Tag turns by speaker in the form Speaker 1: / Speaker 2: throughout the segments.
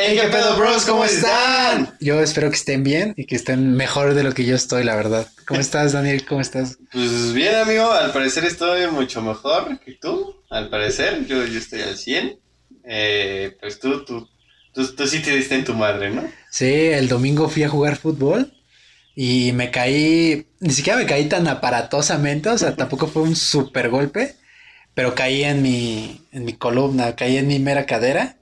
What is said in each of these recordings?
Speaker 1: Hey, ¿qué pedo, bros? ¿Cómo están?
Speaker 2: Yo espero que estén bien y que estén mejor de lo que yo estoy, la verdad. ¿Cómo estás, Daniel? ¿Cómo estás?
Speaker 1: Pues bien, amigo. Al parecer estoy mucho mejor que tú. Al parecer, yo, yo estoy al 100. Eh, pues tú, tú, tú, tú sí te diste en tu madre, ¿no?
Speaker 2: Sí, el domingo fui a jugar fútbol y me caí, ni siquiera me caí tan aparatosamente, o sea, tampoco fue un super golpe, pero caí en mi, en mi columna, caí en mi mera cadera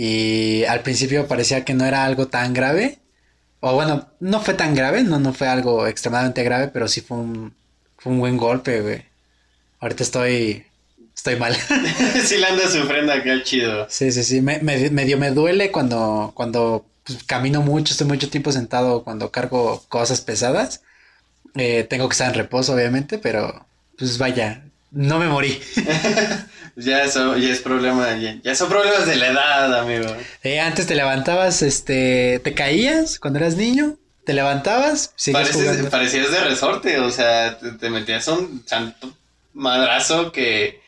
Speaker 2: y al principio parecía que no era algo tan grave. O bueno, no fue tan grave, no, no fue algo extremadamente grave, pero sí fue un, fue un buen golpe, güey. Ahorita estoy, estoy mal.
Speaker 1: sí la andas sufriendo acá chido.
Speaker 2: Sí, sí, sí, me, me, medio me duele cuando, cuando pues, camino mucho, estoy mucho tiempo sentado, cuando cargo cosas pesadas. Eh, tengo que estar en reposo, obviamente, pero pues vaya, no me morí.
Speaker 1: ya eso ya es problema, ya, son problemas de la edad, amigo.
Speaker 2: Eh, antes te levantabas, este, te caías cuando eras niño, te levantabas,
Speaker 1: Pareces, parecías de resorte, o sea, te, metías un santo madrazo que,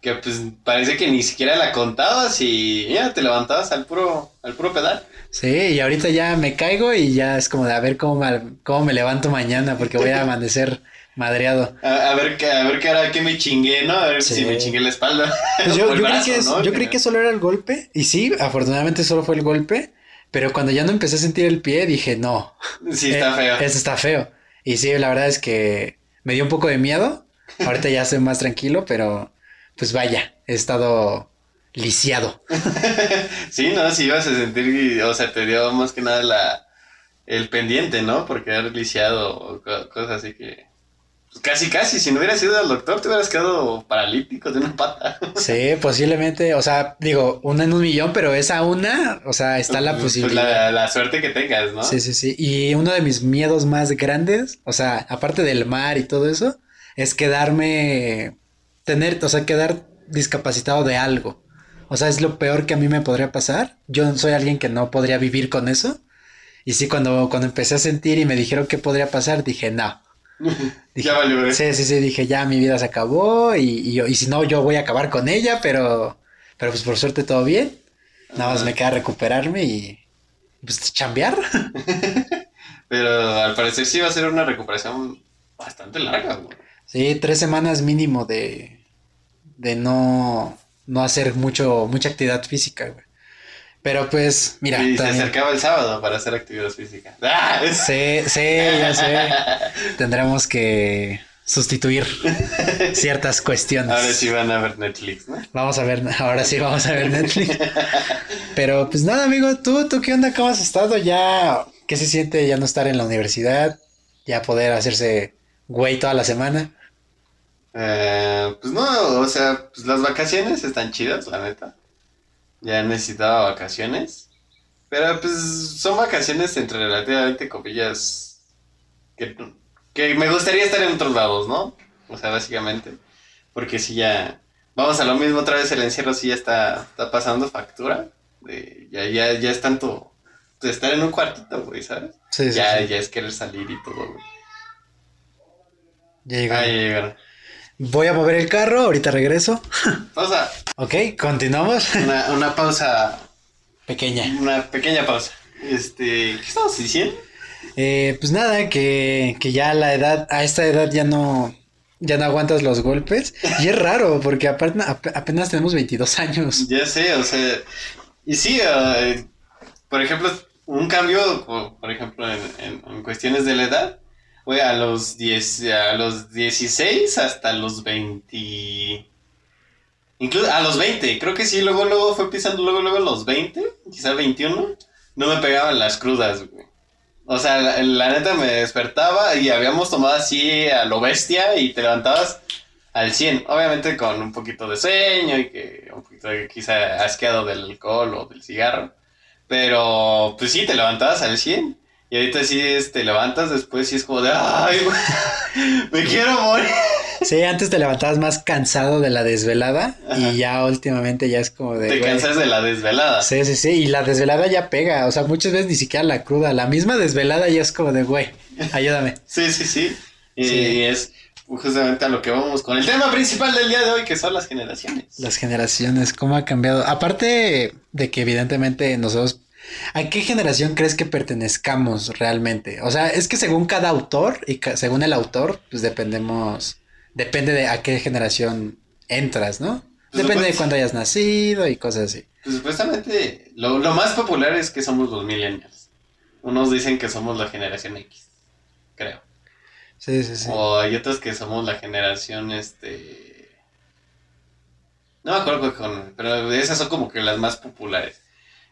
Speaker 1: que pues parece que ni siquiera la contabas y ya te levantabas al puro, al puro pedal.
Speaker 2: Sí, y ahorita ya me caigo y ya es como de a ver cómo me, cómo me levanto mañana porque voy a amanecer madreado.
Speaker 1: A, ver, a ver qué ahora que me chingué, ¿no? A ver si me chingué la espalda.
Speaker 2: Pues yo, creí que yo creí que solo era el golpe. Y sí, afortunadamente solo fue el golpe. Pero cuando ya no empecé a sentir el pie, dije, no.
Speaker 1: Sí, está eh, feo.
Speaker 2: Eso está feo. Y sí, la verdad es que me dio un poco de miedo. Ahorita ya estoy más tranquilo, pero pues vaya, he estado lisiado.
Speaker 1: sí, no, si ibas a sentir, o sea, te dio más que nada la, el pendiente, ¿no? Porque era lisiado o cosas así que casi, casi, si no hubieras ido al doctor, te hubieras quedado paralítico de una pata.
Speaker 2: Sí, posiblemente, o sea, digo, una en un millón, pero esa una, o sea, está la pues, pues,
Speaker 1: posibilidad. la, suerte que tengas, ¿no?
Speaker 2: Sí, sí, sí. Y uno de mis miedos más grandes, o sea, aparte del mar y todo eso, es quedarme, tener, o sea, quedar discapacitado de algo. O sea, es lo peor que a mí me podría pasar. Yo soy alguien que no podría vivir con eso. Y sí, cuando, cuando empecé a sentir y me dijeron qué podría pasar, dije, no
Speaker 1: ya valió,
Speaker 2: Sí, sí, sí, dije, ya mi vida se acabó y, y, y, si no, yo voy a acabar con ella, pero, pero pues por suerte todo bien. Nada más me queda recuperarme y pues chambear.
Speaker 1: pero al parecer sí va a ser una recuperación bastante larga, güey.
Speaker 2: Sí, tres semanas mínimo de, de no, no hacer mucho, mucha actividad física, güey. Pero pues, mira.
Speaker 1: Y se acercaba el sábado para hacer actividad física.
Speaker 2: ¡Ah! Sí, sí, ya sé. Tendremos que sustituir ciertas cuestiones.
Speaker 1: Ahora sí van a ver Netflix, ¿no?
Speaker 2: Vamos a ver, ahora sí vamos a ver Netflix. Pero pues nada, amigo, ¿tú, tú qué onda? ¿Cómo has estado? ¿Ya qué se siente ya no estar en la universidad? ¿Ya poder hacerse güey toda la semana?
Speaker 1: Eh, pues no, o sea, pues las vacaciones están chidas, la neta ya necesitaba vacaciones. Pero pues son vacaciones entre relativamente comillas que, que me gustaría estar en otros lados, ¿no? O sea, básicamente. Porque si ya... Vamos a lo mismo, otra vez el encierro sí ya está, está pasando factura. De, ya, ya, ya es tanto de estar en un cuartito, güey, ¿sabes? Sí, ya, ya es querer salir y todo, güey.
Speaker 2: Ya llegaron. Ah, ya llegaron. Voy a mover el carro, ahorita regreso.
Speaker 1: Pausa.
Speaker 2: ok, continuamos.
Speaker 1: Una, una pausa.
Speaker 2: Pequeña.
Speaker 1: Una pequeña pausa. Este, ¿qué estamos diciendo?
Speaker 2: Eh, pues nada, que, que ya a la edad, a esta edad ya no, ya no aguantas los golpes. Y es raro, porque aparte, apenas tenemos 22 años.
Speaker 1: Ya sé, o sea, y sí, uh, por ejemplo, un cambio, por, ejemplo, en, en, cuestiones de la edad, fue a los 10, a los 16 hasta los 20. Incluso a los 20, creo que sí, luego, luego fue pisando, luego, luego los 20, quizá 21, no me pegaban las crudas, güey. O sea, la, neta me despertaba y habíamos tomado así a lo bestia y te levantabas al 100. Obviamente con un poquito de sueño y que un poquito de, quizá asqueado del alcohol o del cigarro. Pero pues sí, te levantabas al 100. Y ahorita sí te este, levantas después y es como de, ay, me quiero morir.
Speaker 2: Sí, antes te levantabas más cansado de la desvelada y ya últimamente ya es como de...
Speaker 1: Te cansas de la desvelada.
Speaker 2: Sí, sí, sí, y la desvelada ya pega, o sea, muchas veces ni siquiera la cruda, la misma desvelada ya es como de, güey, ayúdame.
Speaker 1: sí, sí, sí. Y, es justamente a lo que vamos con el tema principal del día de hoy, que son las generaciones.
Speaker 2: Las generaciones, cómo ha cambiado. Aparte de que evidentemente nosotros ¿A qué generación crees que pertenezcamos realmente? O sea, es que según cada autor y según el autor, pues dependemos, depende de a qué generación entras, ¿no? Pues depende de cuándo hayas nacido y cosas así.
Speaker 1: Pues supuestamente lo, lo más popular es que somos los millennials. Unos dicen que somos la generación X, creo.
Speaker 2: Sí, sí, sí.
Speaker 1: O hay otros que somos la generación, este... No me acuerdo con... Pero esas son como que las más populares.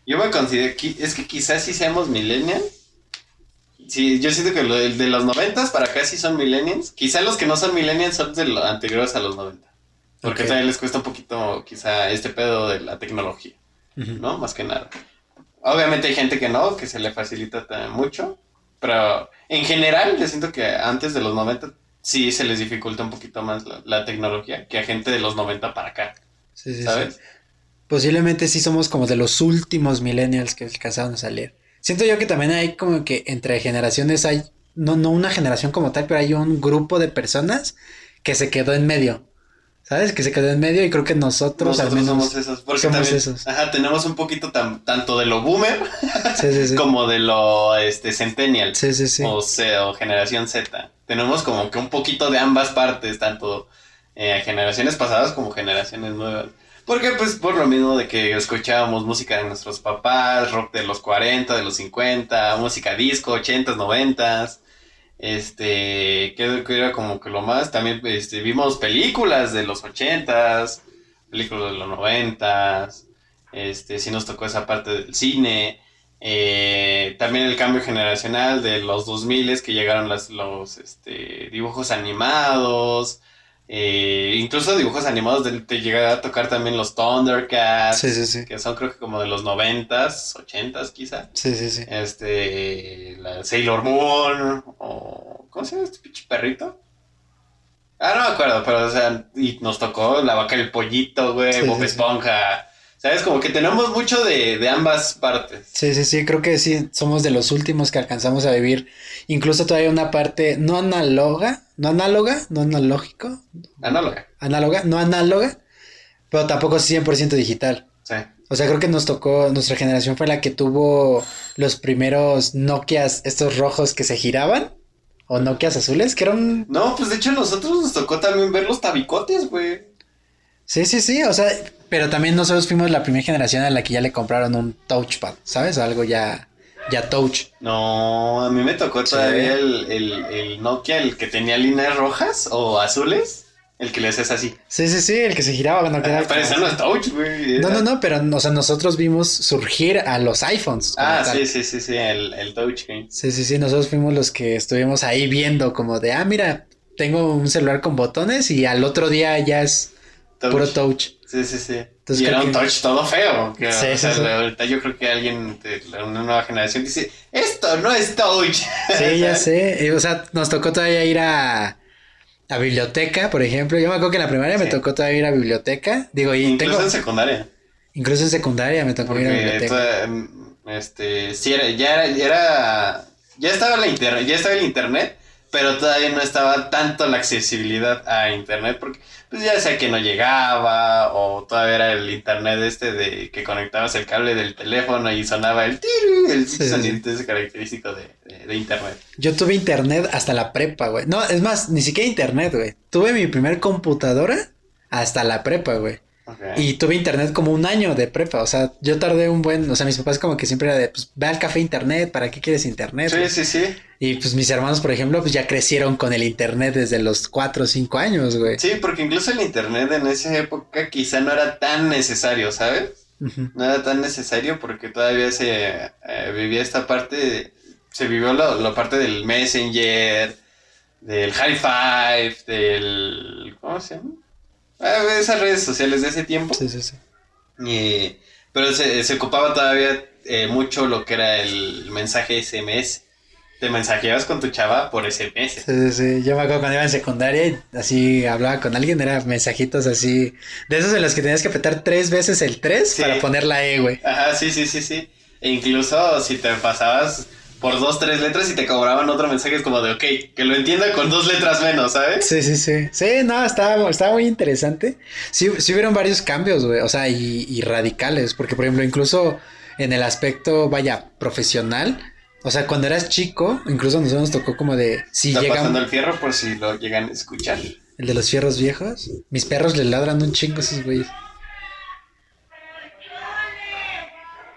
Speaker 1: Yo me considero... Es que quizás si seamos millennials. Sí, yo siento que lo de, los noventas para acá sí son millennials. Quizá los que no son millennials son de los anteriores a los 90. Porque también les cuesta un poquito quizá este pedo de la tecnología. ¿No? Más que nada. Obviamente hay gente que no, que se le facilita mucho. Pero en general, yo siento que antes de los 90 sí se les dificulta un poquito más la, tecnología que a gente de los 90 para acá. Sí, sí, ¿Sabes?
Speaker 2: Posiblemente sí somos como de los últimos millennials que alcanzaron a salir. Siento yo que también hay como que entre generaciones hay, no, no una generación como tal, pero hay un grupo de personas que se quedó en medio. ¿Sabes? Que se quedó en medio y creo que nosotros,
Speaker 1: al menos somos esos. Porque somos esos. Ajá, tenemos un poquito tanto de lo boomer como de lo este, centennial.
Speaker 2: Sí, sí, sí.
Speaker 1: O, o generación Z. Tenemos como que un poquito de ambas partes, tanto eh, generaciones pasadas como generaciones nuevas. Porque pues por lo mismo de que escuchábamos música de nuestros papás, rock de los 40, de los 50, música disco, 80s, 90s. Este, que, era como que lo más, también este, vimos películas de los ochentas, películas de los noventas, este, sí nos tocó esa parte del cine, eh, también el cambio generacional de los 2000 que llegaron las, los este, dibujos animados, eh, incluso dibujos animados de, te llega a tocar también los Thundercats. Que son creo que como de los noventas, ochentas quizá.
Speaker 2: Sí, sí, sí.
Speaker 1: Este, la Sailor Moon, o... ¿Cómo se llama este pinche perrito? Ah, no me acuerdo, pero o sea, y nos tocó la vaca y el pollito, güey, Bob Esponja. ¿Sabes? Como que tenemos mucho de, de, ambas partes.
Speaker 2: Sí, sí, sí, creo que sí, somos de los últimos que alcanzamos a vivir. Incluso todavía una parte no análoga, no análoga, no analógico.
Speaker 1: Análoga.
Speaker 2: Análoga, no análoga, pero tampoco es 100% digital.
Speaker 1: Sí.
Speaker 2: O sea, creo que nos tocó, nuestra generación fue la que tuvo los primeros Nokias, estos rojos que se giraban. O Nokias azules, que eran...
Speaker 1: No, pues de hecho a nosotros nos tocó también ver los tabicotes, güey.
Speaker 2: Sí, sí, sí, o sea, pero también nosotros fuimos la primera generación a la que ya le compraron un touchpad, ¿sabes? Algo ya, ya touch.
Speaker 1: No, a mí me tocó todavía el, el, Nokia, el que tenía líneas rojas o azules. El que le haces así.
Speaker 2: Sí, sí, sí, el que se giraba cuando
Speaker 1: quedaba. Ah, parece no es touch, güey.
Speaker 2: No, no, no, pero o sea, nosotros vimos surgir a los iPhones.
Speaker 1: Ah, sí, sí, sí, sí, el, el touch,
Speaker 2: Sí, sí, sí, nosotros fuimos los que estuvimos ahí viendo como de, ah, mira, tengo un celular con botones y al otro día ya es Puro touch.
Speaker 1: Sí, sí, sí. y era un touch todo feo. sí, sí, Ahorita yo creo que alguien de una nueva generación dice, esto no es touch.
Speaker 2: Sí, ya sé. O sea, nos tocó todavía ir a, a biblioteca, por ejemplo. Yo me acuerdo que en la primaria me tocó todavía ir a biblioteca. Digo, y
Speaker 1: Incluso en secundaria.
Speaker 2: Incluso en secundaria me tocó ir a biblioteca.
Speaker 1: este, sí, era, ya era, ya era, ya estaba la internet, ya estaba el internet, pero todavía no estaba tanto la accesibilidad a internet porque pues ya sea que no llegaba o todavía era el internet este de que conectabas el cable del teléfono y sonaba el tiri, el sonido ese característico de, internet.
Speaker 2: Yo tuve internet hasta la prepa, güey. No, es más, ni siquiera internet, güey. Tuve mi primer computadora hasta la prepa, güey. Y tuve internet como un año de prepa, o sea, yo tardé un buen, o sea, mis papás como que siempre era de, pues, ve al café internet, ¿para qué quieres internet?
Speaker 1: Sí, sí, sí.
Speaker 2: Y pues mis hermanos, por ejemplo, pues ya crecieron con el internet desde los cuatro o cinco años, güey.
Speaker 1: Sí, porque incluso el internet en esa época quizá no era tan necesario, ¿sabes? No era tan necesario porque todavía se eh, vivía esta parte, se vivió la parte del Messenger, del High Five, del, ¿cómo se llama? Ah, esas redes sociales de ese tiempo.
Speaker 2: Sí, sí, sí.
Speaker 1: pero se, se, ocupaba todavía eh, mucho lo que era el mensaje SMS. Te mensajeabas con tu chava por SMS.
Speaker 2: Sí, sí, sí. Yo me acuerdo cuando iba en secundaria y así hablaba con alguien, eran mensajitos así. De esos en los que tenías que apretar tres veces el 3 para poner la E, güey.
Speaker 1: Ajá, sí, sí, sí, sí. E incluso si te pasabas por dos, tres letras y te cobraban otro mensaje, es como de, ok, que lo entienda con dos letras menos, ¿sabes?
Speaker 2: Sí, sí, sí. Sí, no, estaba, estaba muy interesante. Sí, sí hubieron varios cambios, güey, o sea, y, radicales, porque por ejemplo, incluso en el aspecto, vaya, profesional. O sea, cuando eras chico, incluso nosotros nos tocó como de si
Speaker 1: Está
Speaker 2: llegamos
Speaker 1: pasando el fierro por si lo llegan a escuchar.
Speaker 2: el de los fierros viejos. Mis perros le ladran un chingo a esos güeyes.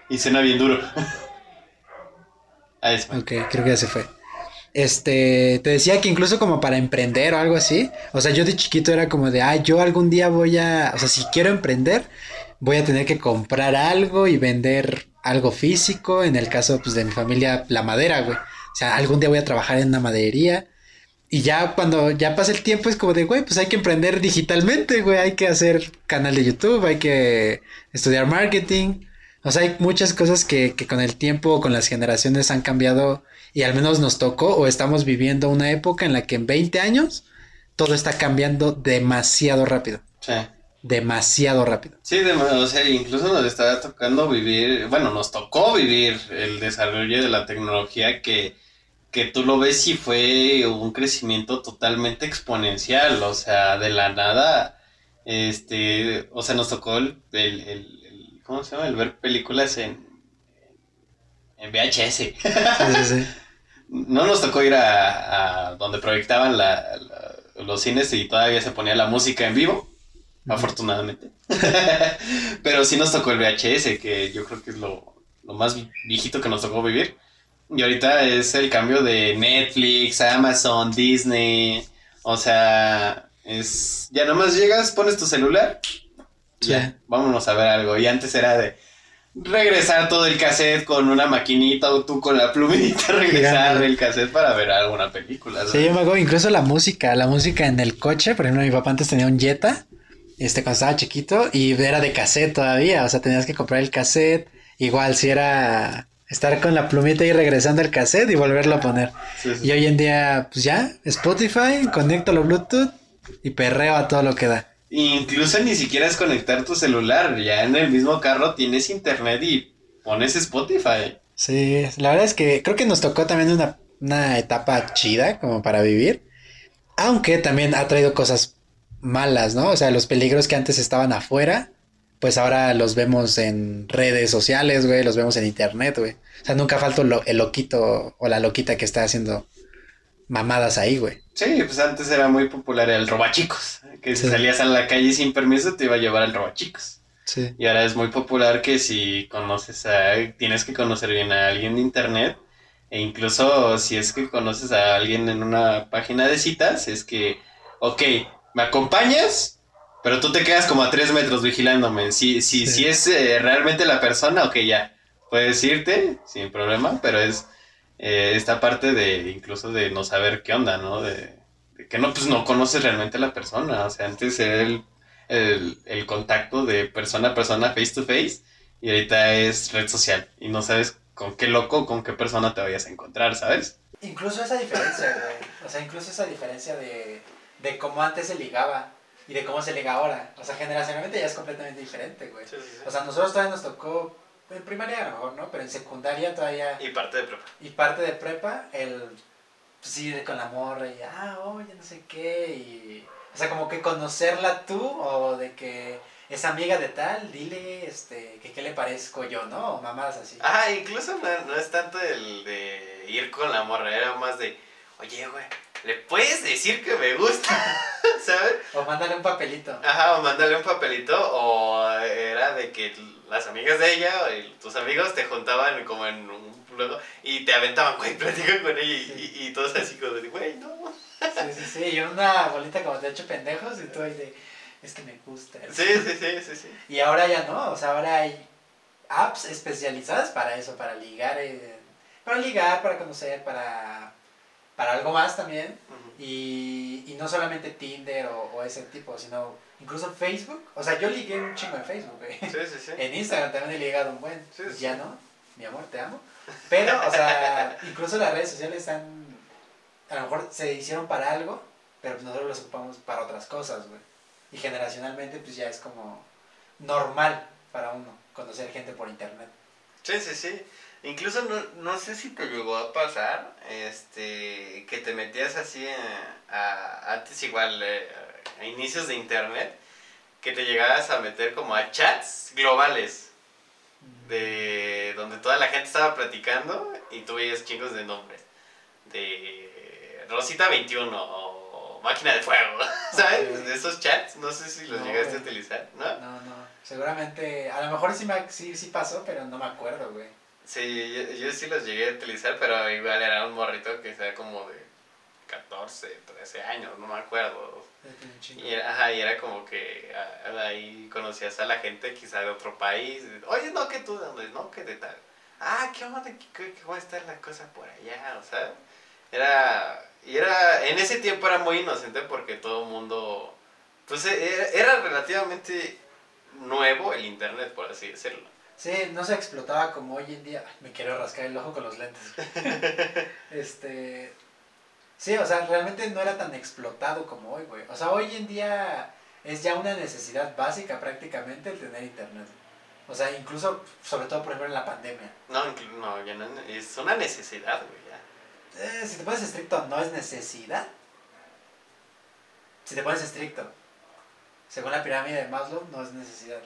Speaker 1: Y suena bien duro. Ahí es.
Speaker 2: Ok, creo que ya se fue. Este, te decía que incluso como para emprender o algo así, o sea, yo de chiquito era como de, ah, yo algún día voy a, o sea, si quiero emprender, voy a tener que comprar algo y vender algo físico, en el caso, pues, de mi familia, la madera, güey. O sea, algún día voy a trabajar en una maderería. Y ya cuando ya pasa el tiempo es como de, güey, pues hay que emprender digitalmente, güey, hay que hacer canal de YouTube, hay que estudiar marketing. O sea, hay muchas cosas que, que con el tiempo, con las generaciones han cambiado y al menos nos tocó o estamos viviendo una época en la que en 20 años todo está cambiando demasiado rápido.
Speaker 1: Sí.
Speaker 2: Demasiado rápido.
Speaker 1: Sí, de- o sea, incluso nos está tocando vivir, bueno, nos tocó vivir el desarrollo de la tecnología que, que tú lo ves y fue un crecimiento totalmente exponencial, o sea, de la nada, este, o sea, nos tocó el, el, el- el- ¿cómo se llama? El ver películas en, en VHS.
Speaker 2: Sí, sí, sí.
Speaker 1: No nos tocó ir a, a donde proyectaban la- la- los cines y todavía se ponía la música en vivo, afortunadamente. Pero sí nos tocó el VHS, que yo creo que es lo, lo más viejito que nos tocó vivir. Y ahorita es el cambio de Netflix, Amazon, Disney. O sea, es ya nomás llegas, pones tu celular, ya, vámonos a ver algo. Y antes era de regresar todo el cassette con una maquinita o tú con la plumita, regresar el cassette para ver alguna película.
Speaker 2: Sí, yo me acuerdo, incluso la música, la música en el coche, por ejemplo, mi papá antes tenía un Jetta, este, cuando estaba chiquito, y era de cassette todavía, o sea, tenías que comprar el cassette, igual si era estar con la plumita y regresando el cassette y volverlo a poner.
Speaker 1: Sí, sí.
Speaker 2: Y hoy en día, pues ya, Spotify, conecto lo Bluetooth y perreo a todo lo que da.
Speaker 1: Incluso ni siquiera es conectar tu celular, ya en el mismo carro tienes internet y pones Spotify.
Speaker 2: Sí, la verdad es que creo que nos tocó también una, una etapa chida como para vivir, aunque también ha traído cosas malas, ¿no? O sea, los peligros que antes estaban afuera, pues ahora los vemos en redes sociales, güey, los vemos en internet, güey. O sea, nunca falta el loquito o la loquita que está haciendo mamadas ahí, güey.
Speaker 1: Sí, pues antes era muy popular el robachicos, que si salías a la calle sin permiso te iba a llevar al robachicos.
Speaker 2: Sí.
Speaker 1: Y ahora es muy popular que si conoces a, tienes que conocer bien a alguien de internet, e incluso si es que conoces a alguien en una página de citas, es que, ok, ¿me acompañas? Pero tú te quedas como a tres metros vigilándome. Si, si,
Speaker 2: Sí.
Speaker 1: si es eh, realmente la persona, ok, ya, puedes irte sin problema, pero es eh, esta parte de incluso de no saber qué onda, ¿no? De, de que no, pues no conoces realmente a la persona. O sea, antes era el, el, el contacto de persona a persona, face to face, y ahorita es red social. Y no sabes con qué loco, con qué persona te vayas a encontrar, ¿sabes?
Speaker 2: Incluso esa diferencia, güey. O sea, incluso esa diferencia de, de cómo antes se ligaba y de cómo se liga ahora. O sea, generacionalmente ya es completamente diferente, güey. O sea, nosotros todavía nos tocó, en primaria a lo mejor, ¿no? Pero en secundaria todavía,
Speaker 1: Y parte de prepa.
Speaker 2: y parte de prepa, el, pues ir con la morra y, ah, oye, no sé qué, y... O sea, como que conocerla tú o de que es amiga de tal, dile, este, que qué le parezco yo, ¿no? O mamadas así.
Speaker 1: Ah, incluso no, no es tanto el de ir con la morra, era más de, oye, güey, ¿le puedes decir que me gusta? ¿Sabes?
Speaker 2: O mándale un papelito.
Speaker 1: Ajá, o mándale un papelito, o era de que las amigas de ella y tus amigos te juntaban como en un luego y te aventaban, güey, platica con ella y, y, y todos así como de, güey, no.
Speaker 2: Sí, sí, sí, y una bolita como de hecho pendejos y tú ahí de, es que me gusta.
Speaker 1: Sí, sí, sí, sí, sí.
Speaker 2: Y ahora ya no, o sea, ahora hay apps especializadas para eso, para ligar, eh, para ligar, para conocer, para, para algo más también. Y, y no solamente Tinder o, o ese tipo, sino incluso Facebook. O sea, yo ligué un chingo en Facebook, güey.
Speaker 1: Sí, sí, sí.
Speaker 2: En Instagram también he ligado un buen.
Speaker 1: Sí,
Speaker 2: Pues
Speaker 1: sí.
Speaker 2: ya no, mi amor, te amo. Pero, o sea, incluso las redes sociales están, a lo mejor se hicieron para algo, pero pues nosotros las ocupamos para otras cosas, güey. Y generacionalmente, pues ya es como normal para uno conocer gente por internet.
Speaker 1: Sí, sí, sí. Incluso no, no sé si te llegó a pasar, este, que te metías así a, a- antes igual, eh, a inicios de internet, que te llegabas a meter como a chats globales.
Speaker 3: de donde toda la gente estaba platicando y tú veías chingos de nombres. De Rosita 21 o Máquina de Fuego, ¿sabes? De esos chats, no sé si los
Speaker 2: No,
Speaker 3: llegaste a utilizar, ¿no?
Speaker 2: No, no. Seguramente, a lo mejor sí, me, sí, sí pasó, pero no me acuerdo, güey.
Speaker 3: Sí, yo, yo sí los llegué a utilizar, pero igual era un morrito que sea como de 14, 13 años, no me acuerdo. Y era, ajá, y era como que ah, ahí conocías a la gente quizá de otro país. Oye, no, que tú de dónde, no, que de tal. Ah, ¿qué onda? ¿Qué, qué, qué va a estar la cosa por allá? O sea, era... Y era... En ese tiempo era muy inocente porque todo el mundo... Pues era, era relativamente nuevo el internet, por así decirlo.
Speaker 2: Sí, no se explotaba como hoy en día. Me quiero rascar el ojo con los lentes. este. Sí, o sea, realmente no era tan explotado como hoy, güey. O sea, hoy en día es ya una necesidad básica prácticamente el tener internet. O sea, incluso, sobre todo, por ejemplo, en la pandemia.
Speaker 3: No, no, ya no, es una necesidad, güey, ya.
Speaker 2: Eh, si te pones estricto, no es necesidad. Si te pones estricto, según la pirámide de Maslow, no es necesidad.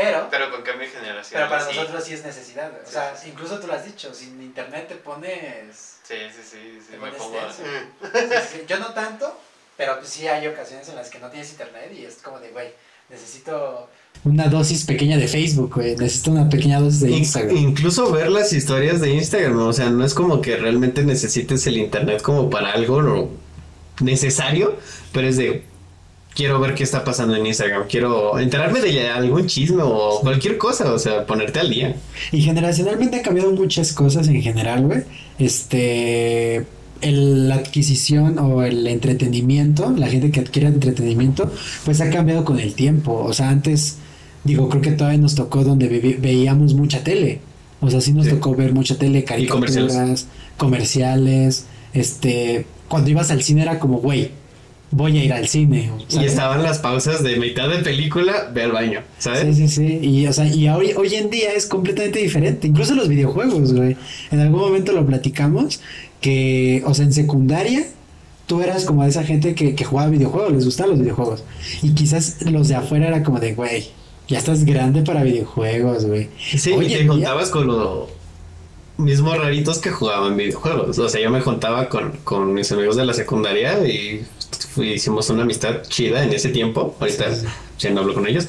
Speaker 2: Pero,
Speaker 3: Pero con cambio de generación.
Speaker 2: pero para
Speaker 3: sí.
Speaker 2: nosotros sí es necesidad. O
Speaker 3: Sí,
Speaker 2: sea,
Speaker 3: sí,
Speaker 2: incluso tú lo has dicho, sin internet te pones
Speaker 3: Sí, sí, sí, sí, me pongo... Mm.
Speaker 2: Sí, sí, Yo no tanto, pero pues sí hay ocasiones en las que no tienes internet y es como de, güey, necesito una dosis pequeña de Facebook, güey, necesito una pequeña dosis de
Speaker 1: In-
Speaker 2: Instagram.
Speaker 1: incluso ver las historias de Instagram, o sea, no es como que realmente necesites el internet como para algo no necesario, pero es de quiero ver qué está pasando en Instagram, quiero enterarme de algún chisme o cualquier cosa, o sea, ponerte al día.
Speaker 2: Y generacionalmente han cambiado muchas cosas en general, güey. Este, el- la adquisición o el entretenimiento, la gente que adquiere entretenimiento, pues ha cambiado con el tiempo. O sea, antes, digo, creo que todavía nos tocó donde veíamos mucha tele. O sea, sí nos
Speaker 1: Sí.
Speaker 2: tocó ver mucha tele, caricaturas,
Speaker 1: comerciales.
Speaker 2: comerciales. Este, cuando ibas al cine era como, güey, voy a ir al cine.
Speaker 1: Y
Speaker 2: ¿sabes?
Speaker 1: estaban las pausas de mitad de película, ve al baño, ¿sabes?
Speaker 2: Sí, sí, sí. Y, o sea, y hoy, hoy en día es completamente diferente. Incluso los videojuegos, güey. En algún momento lo platicamos que, o sea, en secundaria, tú eras como de esa gente que, que jugaba videojuegos, les gustaban los videojuegos. Y quizás los de afuera era como de, güey, ya estás grande para videojuegos, güey.
Speaker 1: Sí,
Speaker 2: Hoy
Speaker 1: y te juntabas con los mismos raritos que jugaban videojuegos. O sea, yo me juntaba con, con mis amigos de la secundaria y hicimos una amistad chida en ese tiempo. Ahorita ya no hablo con ellos.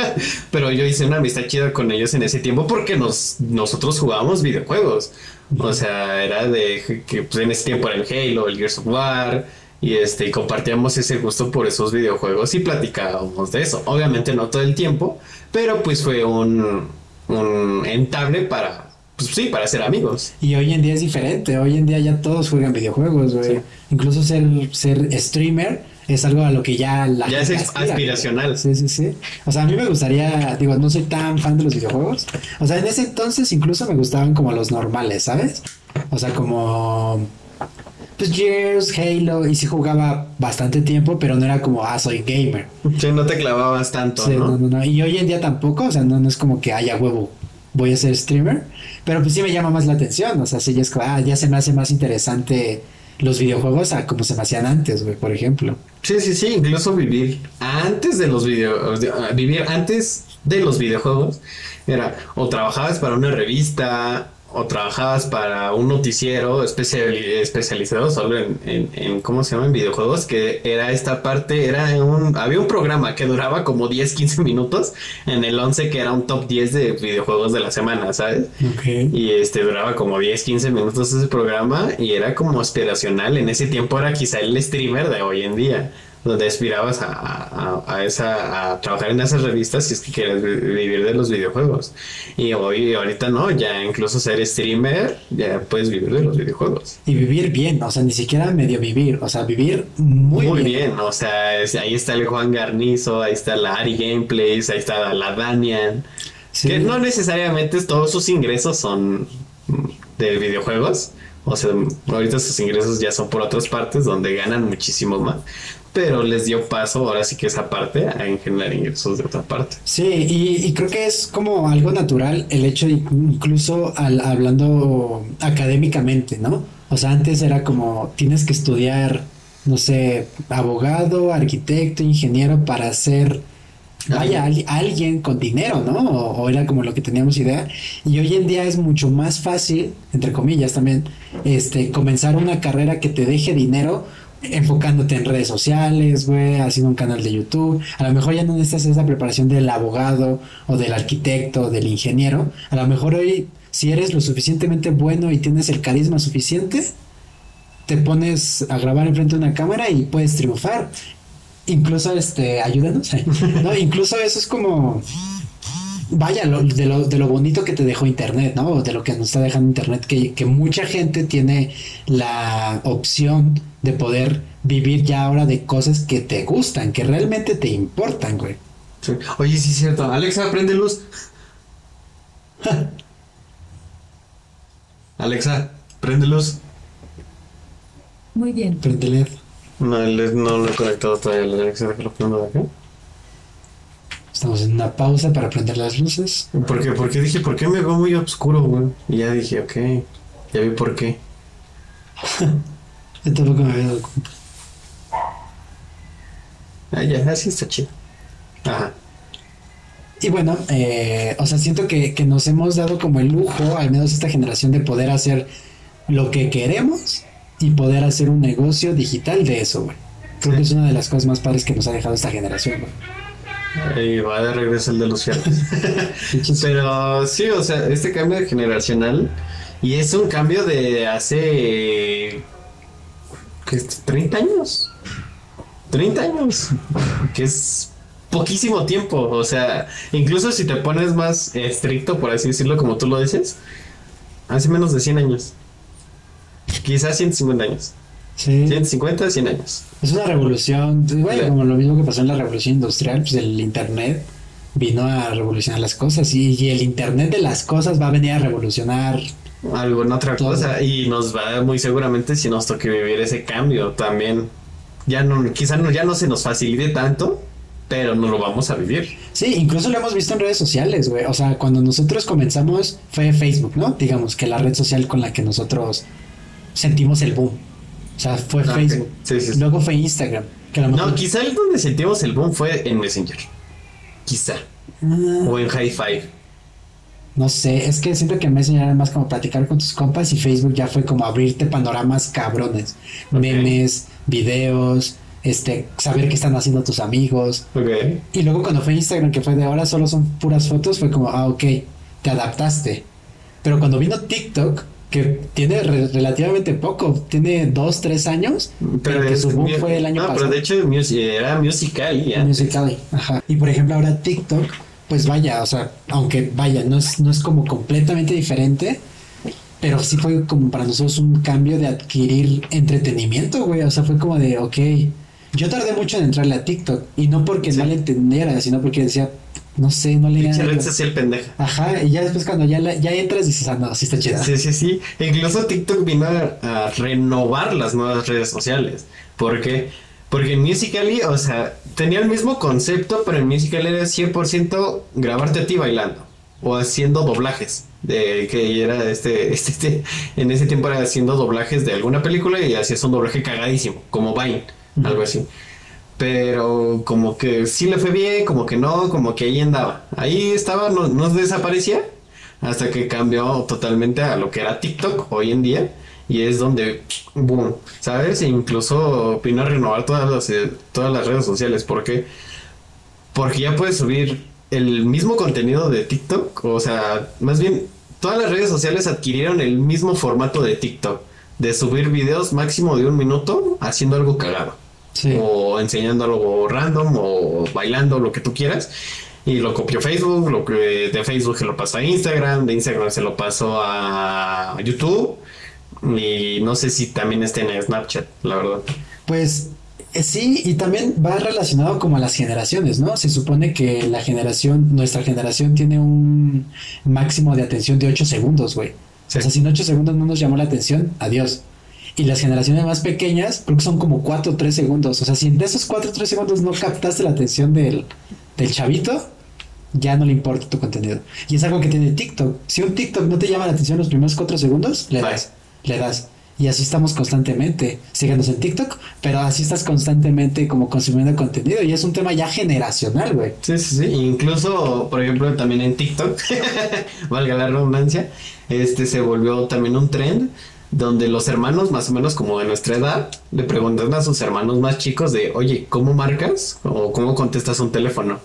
Speaker 1: Pero yo hice una amistad chida con ellos en ese tiempo porque nos, nosotros jugábamos videojuegos. O sea, era de que pues, en ese tiempo era el Halo, el Gears of War. Y este, y compartíamos ese gusto por esos videojuegos y platicábamos de eso. Obviamente no todo el tiempo, pero pues fue un, un entable para, pues sí, para ser amigos.
Speaker 2: Y hoy en día es diferente. Hoy en día ya todos juegan videojuegos, güey.
Speaker 1: Sí.
Speaker 2: Incluso ser, ser streamer es algo a lo que ya la
Speaker 1: Ya es
Speaker 2: gente aspira,
Speaker 1: aspiracional.
Speaker 2: Sí, sí, sí. O sea, a mí me gustaría, digo, no soy tan fan de los videojuegos. O sea, en ese entonces incluso me gustaban como los normales, ¿sabes? O sea, como pues Gears, Halo, y sí jugaba bastante tiempo, pero no era como, ah, soy gamer.
Speaker 1: Sí, no te clavabas tanto,
Speaker 2: Sí,
Speaker 1: ¿no?
Speaker 2: no, no, no. Y hoy en día tampoco, o sea, no, no es como que haya huevo, voy a ser streamer, pero pues sí me llama más la atención, o sea, sí ya es ah, ya se me hace más interesante los videojuegos a como se me hacían antes, güey, por ejemplo.
Speaker 1: Sí, sí, sí, incluso vivir antes de los videos, vivir antes de los videojuegos era o trabajabas para una revista o trabajabas para un noticiero especial, especializado solo en, en, en, ¿cómo se llama? En videojuegos, que era esta parte, era un, había un programa que duraba como 10, 15 minutos en el 11 que era un top 10 de videojuegos de la semana, ¿sabes? Y este duraba como 10, 15 minutos ese programa y era como aspiracional. En ese tiempo era quizá el streamer de hoy en día, donde aspirabas a, a, a esa, a trabajar en esas revistas si es que quieres vi- vivir de los videojuegos. Y hoy, ahorita no, ya incluso ser streamer, ya puedes vivir de los videojuegos.
Speaker 2: Y vivir bien, o sea, ni siquiera medio vivir, o sea, vivir muy,
Speaker 1: Muy,
Speaker 2: bien.
Speaker 1: bien. o sea, es- ahí está el Juan Garnizo, ahí está la Ari Gameplays, ahí está la Danian.
Speaker 2: Sí.
Speaker 1: Que no necesariamente todos sus ingresos son de videojuegos. O sea, ahorita sus ingresos ya son por otras partes donde ganan muchísimo más. Pero les dio paso, ahora sí que esa parte, a generar ingresos de otra parte.
Speaker 2: Sí, y, y creo que es como algo natural el hecho de incluso al, hablando académicamente, ¿no? O sea, antes era como tienes que estudiar, no sé, abogado, arquitecto, ingeniero para ser vaya, al- alguien con dinero, ¿no? O, o era como lo que teníamos idea. Y hoy en día es mucho más fácil, entre comillas también, este, comenzar una carrera que te deje dinero enfocándote en redes sociales, güey, haciendo un canal de YouTube. A lo mejor ya no necesitas esa preparación del abogado o del arquitecto o del ingeniero. A lo mejor hoy, si eres lo suficientemente bueno y tienes el carisma suficiente, te pones a grabar enfrente de una cámara y puedes triunfar. Incluso, este, ayúdanos. ¿no? Incluso eso es como, vaya, lo- de, lo, de lo bonito que te dejó Internet, ¿no? De lo que nos está dejando Internet, que, que mucha gente tiene la opción de poder vivir ya ahora de cosas que te gustan, que realmente te importan, güey.
Speaker 1: Sí. Oye, sí es cierto. Alexa, prende luz. Alexa, prende luz.
Speaker 4: Muy bien.
Speaker 2: Frente LED.
Speaker 1: No, le- no lo he conectado todavía Alexa, déjalo prendo de acá.
Speaker 2: Estamos en una pausa para prender las luces.
Speaker 1: ¿Por qué? Porque dije, ¿por qué me veo muy oscuro, güey? Y ya dije, ok, ya vi por qué.
Speaker 2: Yo tampoco me había dado cuenta.
Speaker 1: Ah, ya, así está chido. Ajá.
Speaker 2: Y bueno, eh, o sea, siento que, que nos hemos dado como el lujo, al menos esta generación, de poder hacer lo que queremos y poder hacer un negocio digital de eso, güey. Creo que es una de las cosas más padres que nos ha dejado esta generación, güey.
Speaker 1: Y va de regreso el de los fierros. Pero sí, o sea, este cambio generacional. Y es un cambio de hace. ¿qué es? 30 años. 30 años. Que es poquísimo tiempo. O sea, incluso si te pones más estricto, por así decirlo, como tú lo dices, hace menos de 100 años. Quizás 150 años.
Speaker 2: Sí,
Speaker 1: 150, 100 años.
Speaker 2: es una revolución,
Speaker 1: Claro.
Speaker 2: como lo mismo que pasó en la revolución industrial, pues el internet vino a revolucionar las cosas y, y el internet de las cosas va a venir a revolucionar
Speaker 1: alguna otra
Speaker 2: Todo.
Speaker 1: cosa y nos va muy seguramente si nos toque vivir ese cambio también ya no quizá no ya no se nos facilite tanto pero no lo vamos a vivir
Speaker 2: Sí, incluso lo hemos visto en redes sociales, güey. O sea, cuando nosotros comenzamos fue Facebook, ¿no? Digamos que la red social con la que nosotros sentimos el boom. O sea, fue
Speaker 1: Ah, ok.
Speaker 2: Facebook.
Speaker 1: Sí, sí, sí.
Speaker 2: Luego fue Instagram. Que a lo
Speaker 1: no quizá el donde sentimos el boom fue en Messenger quizá
Speaker 2: Ah,
Speaker 1: o en High Five
Speaker 2: no sé, es que siento que Messenger era más como platicar con tus compas y Facebook ya fue como abrirte panoramas cabrones. Memes, videos, este, saber qué están haciendo tus amigos. Y luego cuando fue Instagram, que fue de ahora solo son puras fotos, fue como, ah, ok, te adaptaste. Pero cuando vino TikTok, que tiene re- relativamente poco, tiene dos, tres años, pero que su boom fue el año
Speaker 1: no,
Speaker 2: pasado.
Speaker 1: pero de hecho mus- era musical ya
Speaker 2: Musical.ly, ajá. Y por ejemplo ahora TikTok, pues vaya, o sea, aunque vaya, no es, no es como completamente diferente, pero sí fue como para nosotros un cambio de adquirir entretenimiento, güey. O sea, fue como de, ok, yo tardé mucho en entrarle a TikTok y no porque
Speaker 1: Sí.
Speaker 2: no le entendiera, sino porque decía, no sé, no le
Speaker 1: Pinche red
Speaker 2: era...
Speaker 1: social pendeja
Speaker 2: Ajá, y ya después cuando ya, la- ya entras dices, ah, no, sí está chida.
Speaker 1: Sí, sí, sí. Incluso TikTok vino a, a renovar las nuevas redes sociales. ¿Por qué? Porque en Musical.ly, o sea, tenía el mismo concepto, pero en Musical.ly era 100% grabarte a ti bailando o haciendo doblajes. De que era este, este, este, en ese tiempo era haciendo doblajes de alguna película y hacías un doblaje cagadísimo, como Vine, algo así. Pero como que sí le fue bien, como que no, como que ahí andaba. Ahí estaba, no, no desaparecía hasta que cambió totalmente a lo que era TikTok hoy en día. Y es donde, boom, ¿sabes? E incluso a renovar todas las, eh, todas las redes sociales. ¿Por qué? Porque ya puedes subir el mismo contenido de TikTok. O sea, más bien, todas las redes sociales adquirieron el mismo formato de TikTok. De subir videos máximo de un minuto haciendo algo cagado
Speaker 2: Sí.
Speaker 1: o enseñando algo random o bailando lo que tú quieras y lo copió Facebook, lo que de Facebook se lo pasó a Instagram, de Instagram se lo pasó a YouTube y no sé si también esté en Snapchat, la verdad.
Speaker 2: Pues eh, sí, y también va relacionado como a las generaciones, ¿no? Se supone que la generación, nuestra generación tiene un máximo de atención de 8 segundos, güey.
Speaker 1: Sí.
Speaker 2: O sea, si en 8 segundos no nos llamó la atención, adiós. Y las generaciones más pequeñas, creo que son como 4 o 3 segundos. O sea, si en esos 4 o 3 segundos no captaste la atención del, del chavito, ya no le importa tu contenido. Y es algo que tiene TikTok. Si un TikTok no te llama la atención los primeros 4 segundos, le
Speaker 1: Bye.
Speaker 2: das, le das. Y así estamos constantemente. Síguenos en TikTok, pero así estás constantemente como consumiendo contenido. Y es un tema ya generacional, güey.
Speaker 5: Sí, sí, sí. Incluso, por ejemplo, también en TikTok, valga la redundancia, este se volvió también un trend donde los hermanos más o menos como de nuestra edad le preguntan a sus hermanos más chicos de, oye, ¿cómo marcas? o ¿cómo contestas un teléfono?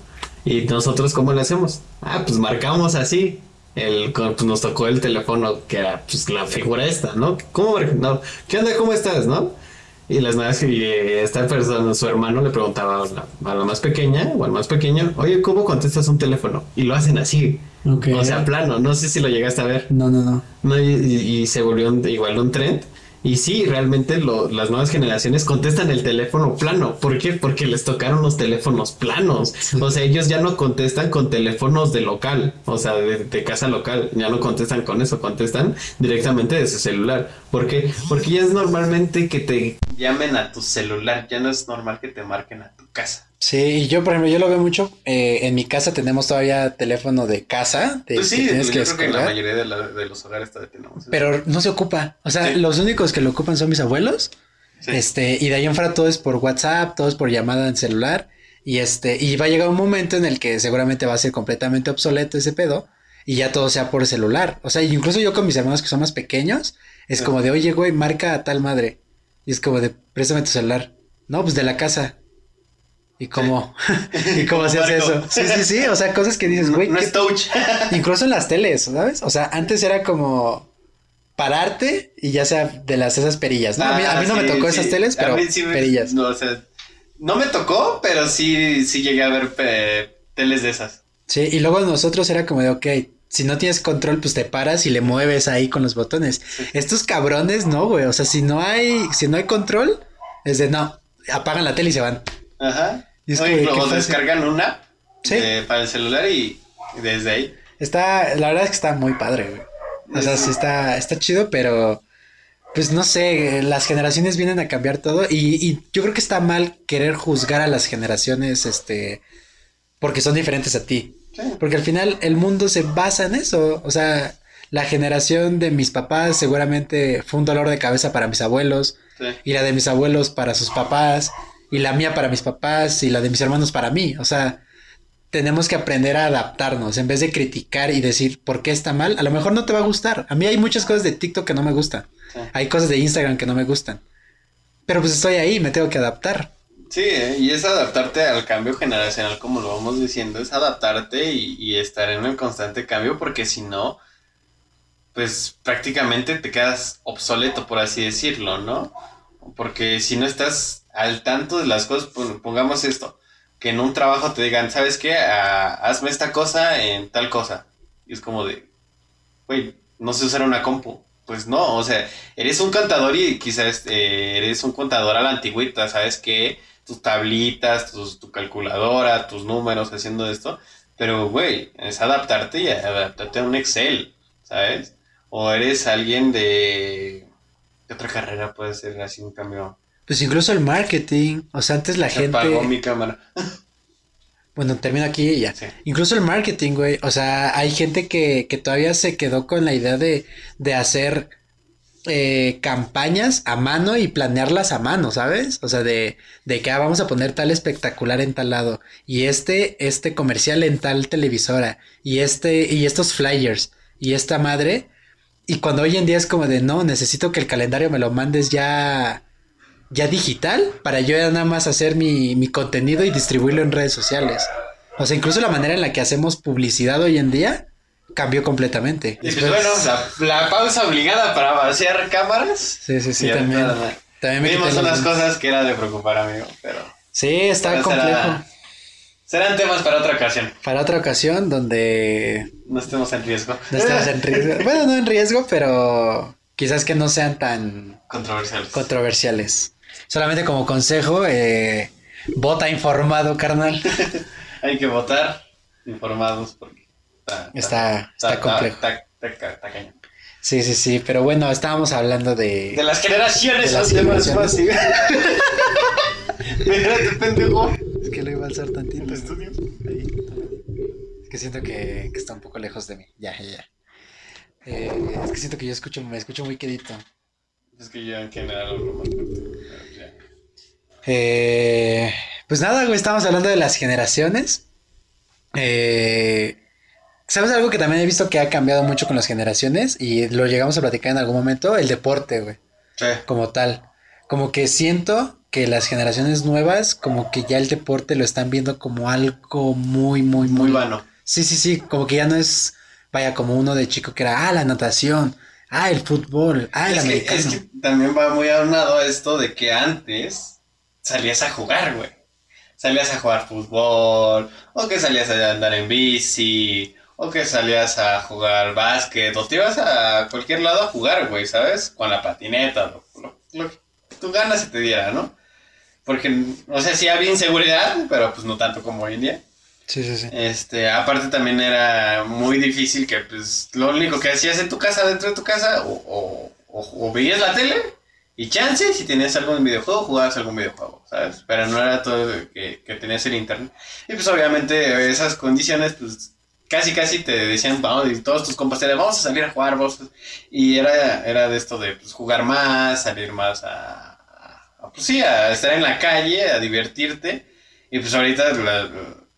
Speaker 5: Y nosotros, ¿cómo le hacemos? Ah, pues marcamos así. El, pues nos tocó el teléfono que era pues la figura esta, ¿no? ¿Cómo? No, ¿Qué onda? ¿Cómo estás? ¿No? Y las nuevas que esta persona, su hermano le preguntaba a la más pequeña o al más pequeño, oye, ¿cómo contestas un teléfono? Y lo hacen así.
Speaker 2: Ok.
Speaker 5: O sea, plano, no sé si lo llegaste a ver.
Speaker 2: No, no, no.
Speaker 5: No, y, se volvió un- igual un trend. Y sí, realmente lo- las nuevas generaciones contestan el teléfono plano. ¿Por qué? Porque les tocaron los teléfonos planos. O sea, ellos ya no contestan con teléfonos de local, o sea, de, de casa local. Ya no contestan con eso, contestan directamente de su celular. ¿Por qué? Porque ya es normalmente que te...
Speaker 1: Llamen a tu celular, ya no es normal que te marquen a tu casa.
Speaker 2: Sí, y yo, por ejemplo, yo lo veo mucho. eh, en mi casa tenemos todavía teléfono de casa. De,
Speaker 1: Pues
Speaker 2: que
Speaker 1: sí,
Speaker 2: tienes
Speaker 1: yo
Speaker 2: que
Speaker 1: creo que en la mayoría de, la- de los hogares todavía tenemos.
Speaker 2: Pero no se ocupa. O sea,
Speaker 1: Sí.
Speaker 2: los únicos que lo ocupan son mis abuelos.
Speaker 1: Sí.
Speaker 2: Este, y de ahí en fuera todo es por WhatsApp, todo es por llamada en celular. Y este, y va a llegar un momento en el que seguramente va a ser completamente obsoleto ese pedo. Y ya todo sea por celular. O sea, incluso yo con mis hermanos que son más pequeños, es como de, oye, güey, marca a tal madre. Y es como de, préstame tu celular. No, pues de la casa. ¿Y cómo? ¿Y cómo se hace eso? Sí, sí, sí. O sea, cosas que dices, güey,
Speaker 1: no
Speaker 2: ¿qué
Speaker 1: es touch.
Speaker 2: Incluso en las teles, ¿sabes? O sea, antes era como pararte y ya sea de las esas perillas, ¿no? a, mí, a mí no
Speaker 1: Ah,
Speaker 2: me
Speaker 1: sí,
Speaker 2: tocó
Speaker 1: sí.
Speaker 2: esas teles,
Speaker 1: A
Speaker 2: pero
Speaker 1: sí me-
Speaker 2: perillas.
Speaker 1: No, o sea, no me tocó, pero sí, sí llegué a ver pe- teles de esas.
Speaker 2: Sí, y luego nosotros era como de, ok, si no tienes control, pues te paras y le mueves ahí con los botones. Estos cabrones, no, güey. O sea, si no hay, si no hay control, es de no, apagan la tele y se van.
Speaker 1: Ajá.
Speaker 2: Y es
Speaker 1: Oye, luego descargan una
Speaker 2: Sí.
Speaker 1: eh, para el celular y desde ahí.
Speaker 2: Está, la verdad es que está muy padre, güey. O sea, sí está, está chido, pero pues no sé, las generaciones vienen a cambiar todo y, y yo creo que está mal querer juzgar a las generaciones, este, porque son diferentes a ti.
Speaker 1: Sí.
Speaker 2: Porque al final el mundo se basa en eso. O sea, la generación de mis papás seguramente fue un dolor de cabeza para mis abuelos,
Speaker 1: Sí.
Speaker 2: y la de mis abuelos para sus papás, y la mía para mis papás, y la de mis hermanos para mí. O sea, tenemos que aprender a adaptarnos en vez de criticar y decir por qué está mal. A lo mejor no te va a gustar. A mí hay muchas cosas de TikTok que no me gustan.
Speaker 1: Sí.
Speaker 2: Hay cosas de Instagram que no me gustan. Pero pues estoy ahí, me tengo que adaptar.
Speaker 1: Sí, eh, y es adaptarte al cambio generacional, como lo vamos diciendo, es adaptarte y, estar en el constante cambio, porque si no, pues prácticamente te quedas obsoleto, por así decirlo, ¿no? Porque si no estás al tanto de las cosas, pon- pongamos esto, que en un trabajo te digan, ¿sabes qué? Ah, hazme esta cosa en tal cosa. Y es como de, güey, no sé usar una compu. Pues no, o sea, eres un contador y quizás eh, eres un contador a la antigüita, ¿sabes qué? Tus tablitas, tus- tu calculadora, tus números haciendo esto. Pero, güey, es adaptarte y adaptarte a un Excel, ¿sabes? O eres alguien de... ¿Qué otra carrera puede ser así un cambio?
Speaker 2: Pues incluso el marketing. O sea, antes la
Speaker 1: Se apagó
Speaker 2: gente.
Speaker 1: mi cámara.
Speaker 2: Bueno, termino aquí y ya.
Speaker 1: Sí.
Speaker 2: Incluso el marketing, güey. O sea, hay gente que, que todavía se quedó con la idea de, de hacer eh, campañas a mano y planearlas a mano, ¿sabes? O sea, de, de que ah, vamos a poner tal espectacular en tal lado. Y este, este comercial en tal televisora. Y este, y estos flyers. Y esta madre. Y cuando hoy en día es como de no, necesito que el calendario me lo mandes ya. Ya digital para yo nada más hacer mi, mi contenido y distribuirlo en redes sociales. O sea, incluso la manera en la que hacemos publicidad hoy en día cambió completamente.
Speaker 1: Y pues
Speaker 2: Después-
Speaker 1: bueno, la, la pausa obligada para vaciar cámaras.
Speaker 2: Sí, sí, sí, también. También me
Speaker 1: Vimos
Speaker 2: los
Speaker 1: unas cosas que era de preocupar, amigo, pero...
Speaker 2: Sí, está complejo.
Speaker 1: será- serán temas para otra ocasión.
Speaker 2: Para otra ocasión donde
Speaker 1: No estemos en riesgo.
Speaker 2: no estemos en riesgo. Bueno, no en riesgo, pero quizás que no sean tan
Speaker 1: Controversiales.
Speaker 2: controversiales. Solamente como consejo, eh, vota informado, carnal.
Speaker 1: Hay que votar informados porque está...
Speaker 2: Está, está complejo.
Speaker 1: Está, está- está- está cañón.
Speaker 2: Sí, sí, sí. Pero bueno, estábamos hablando
Speaker 1: De
Speaker 2: de.
Speaker 1: las generaciones
Speaker 2: De las
Speaker 1: son temas
Speaker 2: generaciones.
Speaker 1: Espérate, pendejo.
Speaker 2: Es que lo iba a alzar tantito.
Speaker 1: ¿El estudio?
Speaker 2: Ahí. Es que siento que, que está un poco lejos de mí. Ya, ya, ya. Eh, es que siento que yo escucho, me escucho muy quedito.
Speaker 1: Es que yo en general hablo más.
Speaker 2: Eh, pues nada, güey, estamos hablando de las generaciones. Eh, ¿Sabes algo que también he visto que ha cambiado mucho con las generaciones? Y lo llegamos a platicar en algún momento, el deporte, güey,
Speaker 1: Sí.
Speaker 2: como tal. Como que siento que las generaciones nuevas, como que ya el deporte lo están viendo como algo muy, muy, muy...
Speaker 1: Muy vano.
Speaker 2: Sí, sí, sí, como que ya no es, vaya, como uno de chico que era, ah, la natación, ah, el fútbol, ah, el
Speaker 1: es, que,
Speaker 2: americano.
Speaker 1: es que también va muy aunado esto de que antes salías a jugar, güey. Salías a jugar fútbol, o que salías a andar en bici, o que salías a jugar básquet, o te ibas a cualquier lado a jugar, güey, ¿sabes? Con la patineta, lo, lo- lo que tu ganas se te diera, ¿no? Porque, o sea, sí había inseguridad, pero pues no tanto como hoy en día.
Speaker 2: Sí, sí, sí.
Speaker 1: Este, aparte también era muy difícil que pues lo único que hacías en tu casa, dentro de tu casa, o, o, o- o veías la tele y chance, si tenías algún videojuego, jugabas algún videojuego, ¿sabes? Pero no era todo que, que tenías el internet. Y pues obviamente esas condiciones, pues casi casi te decían, vamos, y todos tus compas decían, vamos a salir a jugar, vos. Y era, era de esto de pues, jugar más, salir más a, pues sí, a estar en la calle, a divertirte. Y pues ahorita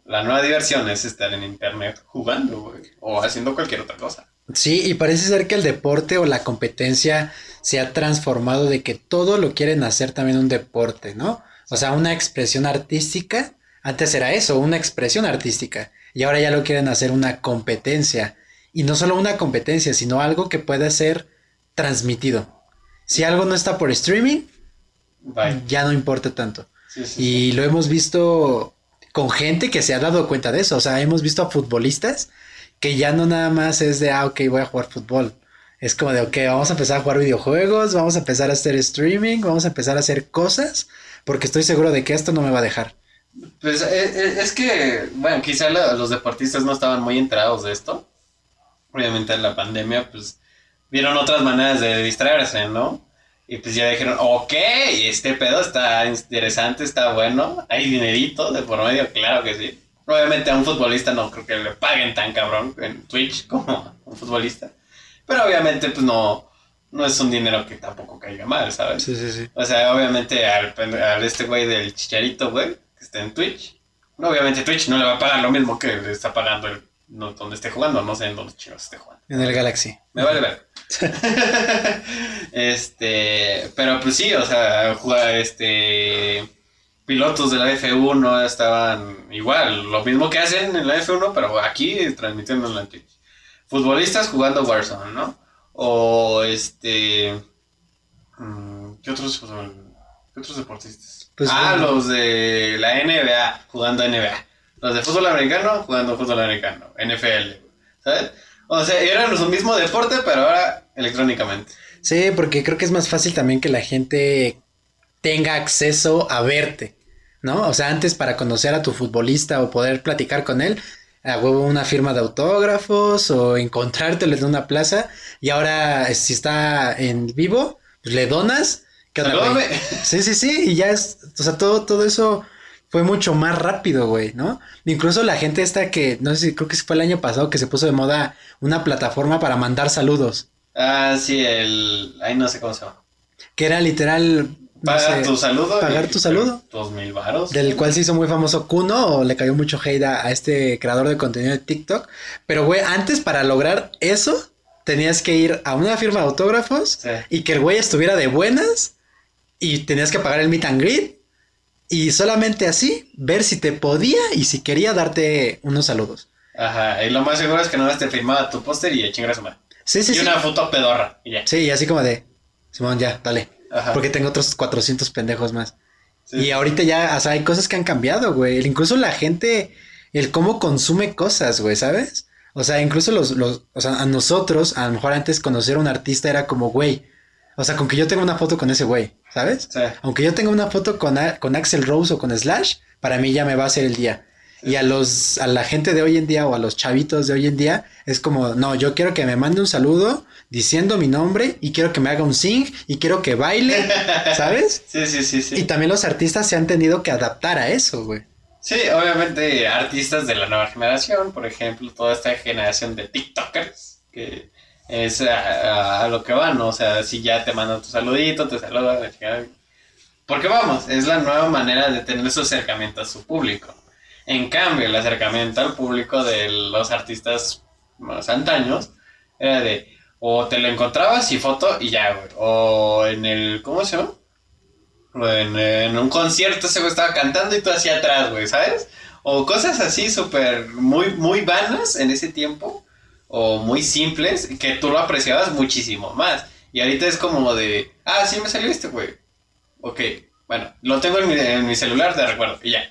Speaker 1: la, nueva diversión es estar en internet jugando, o haciendo cualquier otra cosa.
Speaker 2: Sí, y parece ser que el deporte o la competencia se ha transformado de que todo lo quieren hacer también un deporte, ¿no? O sea, una expresión artística. Antes era eso, una expresión artística. Y ahora ya lo quieren hacer una competencia. Y no solo una competencia, sino algo que pueda ser transmitido. Si algo no está por streaming,
Speaker 1: Bye.
Speaker 2: ya no importa tanto.
Speaker 1: Sí, sí,
Speaker 2: Y lo hemos visto con gente que se ha dado cuenta de eso. O sea, hemos visto a futbolistas que ya no nada más es de, ah, ok, voy a jugar fútbol. Es como de, ok, vamos a empezar a jugar videojuegos, vamos a empezar a hacer streaming, vamos a empezar a hacer cosas, porque estoy seguro de que esto no me va a dejar.
Speaker 1: Pues eh, eh, es que, bueno, quizá los deportistas no estaban muy enterados de esto. Obviamente en la pandemia, pues vieron otras maneras de distraerse, ¿no? Y pues ya dijeron, ok, este pedo está interesante, está bueno, hay dinerito de por medio, claro que sí. Obviamente a un futbolista no creo que le paguen tan cabrón en Twitch como a un futbolista. Pero obviamente pues no, no es un dinero que tampoco caiga mal, ¿sabes?
Speaker 2: Sí, sí, sí.
Speaker 1: O sea, obviamente al, al este güey del chicharito, güey, que está en Twitch. No, obviamente Twitch no le va a pagar lo mismo que le está pagando el, no, donde esté jugando, no sé en dónde chicos esté jugando.
Speaker 2: En el Galaxy.
Speaker 1: Me vale ver. este, pero pues sí, o sea, juega este pilotos de la F1 estaban igual, lo mismo que hacen en la F1, pero aquí transmitiendo en Twitch. Futbolistas jugando Warzone, ¿no? O este mm, ¿qué otros qué otros deportistas?
Speaker 2: Pues,
Speaker 1: ah,
Speaker 2: bueno.
Speaker 1: los de la NBA jugando NBA. Los de fútbol americano jugando fútbol americano, NFL, ¿sabes? O sea, eran su mismo deporte, pero ahora electrónicamente.
Speaker 2: Sí, porque creo que es más fácil también que la gente tenga acceso a verte, ¿no? O sea, antes para conocer a tu futbolista o poder platicar con él, a huevo una firma de autógrafos o encontrártelo en una plaza y ahora eh, si está en vivo, pues le donas. ¿Qué onda, güey?
Speaker 1: Salúdame.
Speaker 2: Sí, sí, sí, y ya es, o sea, todo, todo eso fue mucho más rápido, güey, ¿no? Incluso la gente esta que, no sé si creo que fue el año pasado que se puso de moda una plataforma para mandar saludos,
Speaker 1: Ah, sí, el. Ahí no sé cómo se llama.
Speaker 2: que era literal... no
Speaker 1: Pagar
Speaker 2: sé,
Speaker 1: tu saludo.
Speaker 2: pagar tu saludo.
Speaker 1: Dos mil varos.
Speaker 2: Del cual se hizo muy famoso Kuno, o le cayó mucho hate a, a este creador de contenido de TikTok. Pero, güey, antes para lograr eso, tenías que ir a una firma de autógrafos
Speaker 1: Sí.
Speaker 2: y que el güey estuviera de buenas y tenías que pagar el meet and greet y solamente así ver si te podía y si quería darte unos saludos.
Speaker 1: Ajá, y lo más seguro es que no te firmaba tu póster y su madre.
Speaker 2: Sí, sí,
Speaker 1: y
Speaker 2: sí.
Speaker 1: una foto pedorra, y ya.
Speaker 2: Sí, y así como de, Simón, ya, dale.
Speaker 1: Ajá.
Speaker 2: Porque tengo otros 400 pendejos más.
Speaker 1: Sí.
Speaker 2: Y ahorita ya, o sea, hay cosas que han cambiado, güey. Incluso la gente, el cómo consume cosas, güey, ¿sabes? O sea, incluso los, los, o sea, a nosotros, a lo mejor antes conocer a un artista era como, güey. O sea, con que yo tenga una foto con ese güey, ¿sabes?
Speaker 1: Sí.
Speaker 2: Aunque yo tenga una foto con, A- con Axel Rose o con Slash, para mí ya me va a hacer el día. Y a los, a la gente de hoy en día o a los chavitos de hoy en día, es como, no, yo quiero que me mande un saludo diciendo mi nombre y quiero que me haga un sing y quiero que baile, ¿sabes?
Speaker 1: Sí, sí, sí, sí.
Speaker 2: Y también los artistas se han tenido que adaptar a eso, güey.
Speaker 1: Sí, obviamente artistas de la nueva generación, por ejemplo, toda esta generación de TikTokers que es a, a- a lo que van, ¿no? O sea, si ya te mandan tu saludito, te saludan. Porque vamos, es la nueva manera de tener su acercamiento a su público. En cambio, el acercamiento al público de los artistas más antaños era de o te lo encontrabas y foto y ya, güey. O en el, ¿cómo se llama? En, en un concierto güey estaba cantando y tú hacia atrás, güey, ¿sabes? O cosas así súper, muy, muy vanas en ese tiempo. O muy simples que tú lo apreciabas muchísimo más. Y ahorita es como de, ah, sí me salió este, güey. Ok, bueno, lo tengo en mi, en mi celular, te recuerdo, y ya.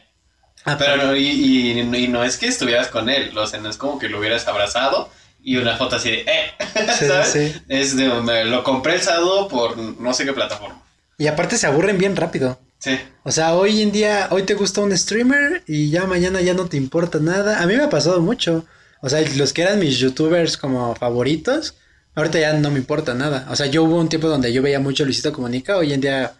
Speaker 2: Ah,
Speaker 1: Pero no, y, y- y no es que estuvieras con él, o sea, no es como que lo hubieras abrazado y una foto así de, eh,
Speaker 2: Sí,
Speaker 1: ¿sabes?
Speaker 2: sí.
Speaker 1: Es de, me- lo compré el sábado por no sé qué plataforma.
Speaker 2: Y aparte se aburren bien rápido.
Speaker 1: Sí,
Speaker 2: O sea, hoy en día, hoy te gusta un streamer y ya mañana ya no te importa nada. A mí me ha pasado mucho. O sea, los que eran mis youtubers como favoritos, ahorita ya no me importa nada. O sea, yo hubo un tiempo donde yo veía mucho a Luisito Comunica, hoy en día,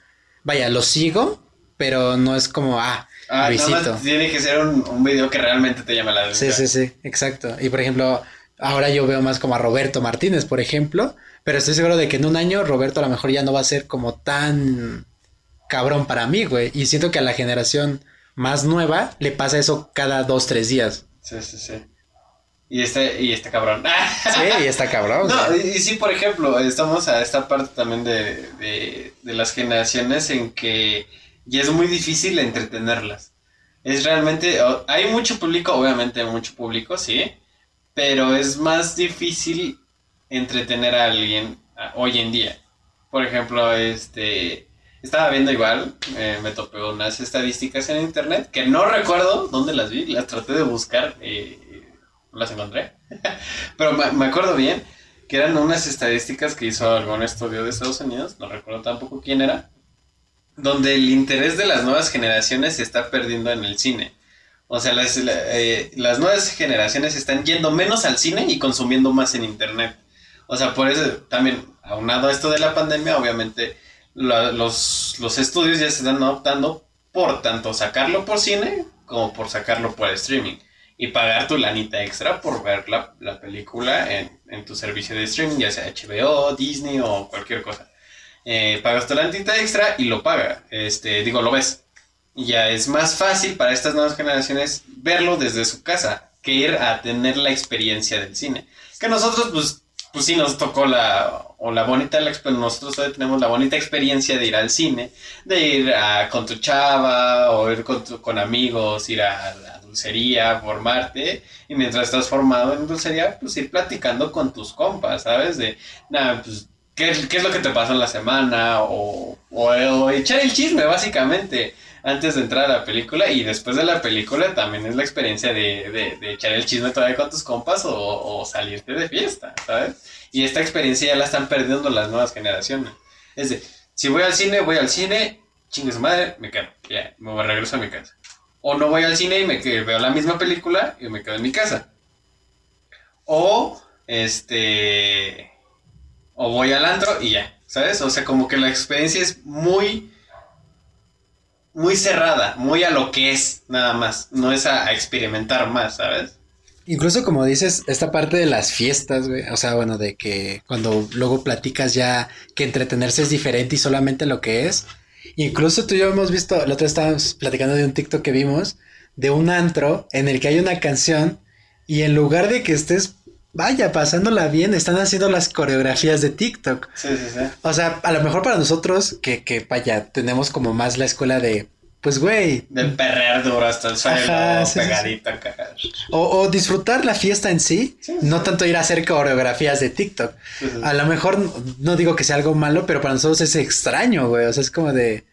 Speaker 2: vaya, lo sigo, pero no es como, ah,
Speaker 1: ah,
Speaker 2: Luisito.
Speaker 1: tiene que ser un, un video que realmente te llame la
Speaker 2: Sí,
Speaker 1: atención.
Speaker 2: sí, sí, exacto. Y por ejemplo, ahora yo veo más como a Roberto Martínez, por ejemplo, pero estoy seguro de que en un año Roberto a lo mejor ya no va a ser como tan cabrón para mí, güey. Y siento que a la generación más nueva le pasa eso cada dos, tres días.
Speaker 1: Sí, sí, sí. Y este, y este cabrón.
Speaker 2: Sí, y está cabrón.
Speaker 1: No, y, sí, por ejemplo, estamos a esta parte también de, de, de las generaciones en que ya es muy difícil entretenerlas. Es realmente, hay mucho público, obviamente hay mucho público, sí, pero es más difícil entretener a alguien hoy en día. Por ejemplo, este, estaba viendo igual, eh, me topé unas estadísticas en internet que no recuerdo dónde las vi, las traté de buscar, eh, las encontré. Pero me, acuerdo bien que eran unas estadísticas que hizo algún estudio de Estados Unidos, no recuerdo tampoco quién era, donde el interés de las nuevas generaciones se está perdiendo en el cine. O sea, las, la- eh, las nuevas generaciones están yendo menos al cine y consumiendo más en internet. O sea, por eso también, aunado a esto de la pandemia, obviamente la- los, los estudios ya se están optando por tanto sacarlo por cine como por sacarlo por streaming y pagar tu lanita extra por ver la, la película en, en tu servicio de streaming, ya sea HBO, Disney o cualquier cosa. Eh, pagas tu lanita extra y lo paga, este, digo, lo ves. Y ya es más fácil para estas nuevas generaciones verlo desde su casa que ir a tener la experiencia del cine. Que nosotros, pues, pues sí nos tocó la, o la bonita, la nosotros todavía tenemos la bonita experiencia de ir al cine, de ir a, con tu chava o ir con, tu- con amigos, ir a la dulcería, formarte, y mientras estás formado en dulcería, pues ir platicando con tus compas, ¿sabes? De, nada, pues, ¿qué, qué es lo que te pasó en la semana? O, o, echar el chisme, básicamente antes de entrar a la película y después de la película también es la experiencia de, de- de echar el chisme todavía con tus compas o, o salirte de fiesta, ¿sabes? Y esta experiencia ya la están perdiendo las nuevas generaciones. Es de, si voy al cine, voy al cine, chingue su madre, me quedo, ya, me regreso a mi casa. O no voy al cine y me veo la misma película y me quedo en mi casa. O, este, o voy al antro y ya, ¿sabes? O sea, como que la experiencia es muy muy cerrada, muy a lo que es, nada más. No es a, experimentar más, ¿sabes?
Speaker 2: Incluso como dices, esta parte de las fiestas. O sea, bueno, de que cuando luego platicas ya que entretenerse es diferente y solamente lo que es. Incluso tú y yo hemos visto, la otra vez estábamos platicando de un TikTok que vimos, de un antro en el que hay una canción y en lugar de que estés, vaya, pasándola bien, están haciendo las coreografías de TikTok.
Speaker 1: Sí, sí, sí.
Speaker 2: O sea, a lo mejor para nosotros, que, que vaya, tenemos como más la escuela de, pues, güey,
Speaker 1: Del perrear duro hasta el suelo,
Speaker 2: Ajá, sí, sí,
Speaker 1: pegadito
Speaker 2: o, o disfrutar la fiesta en sí, no tanto ir a hacer coreografías de TikTok. A lo mejor no- no digo que sea algo malo, pero para nosotros es extraño, güey. O sea, es como de,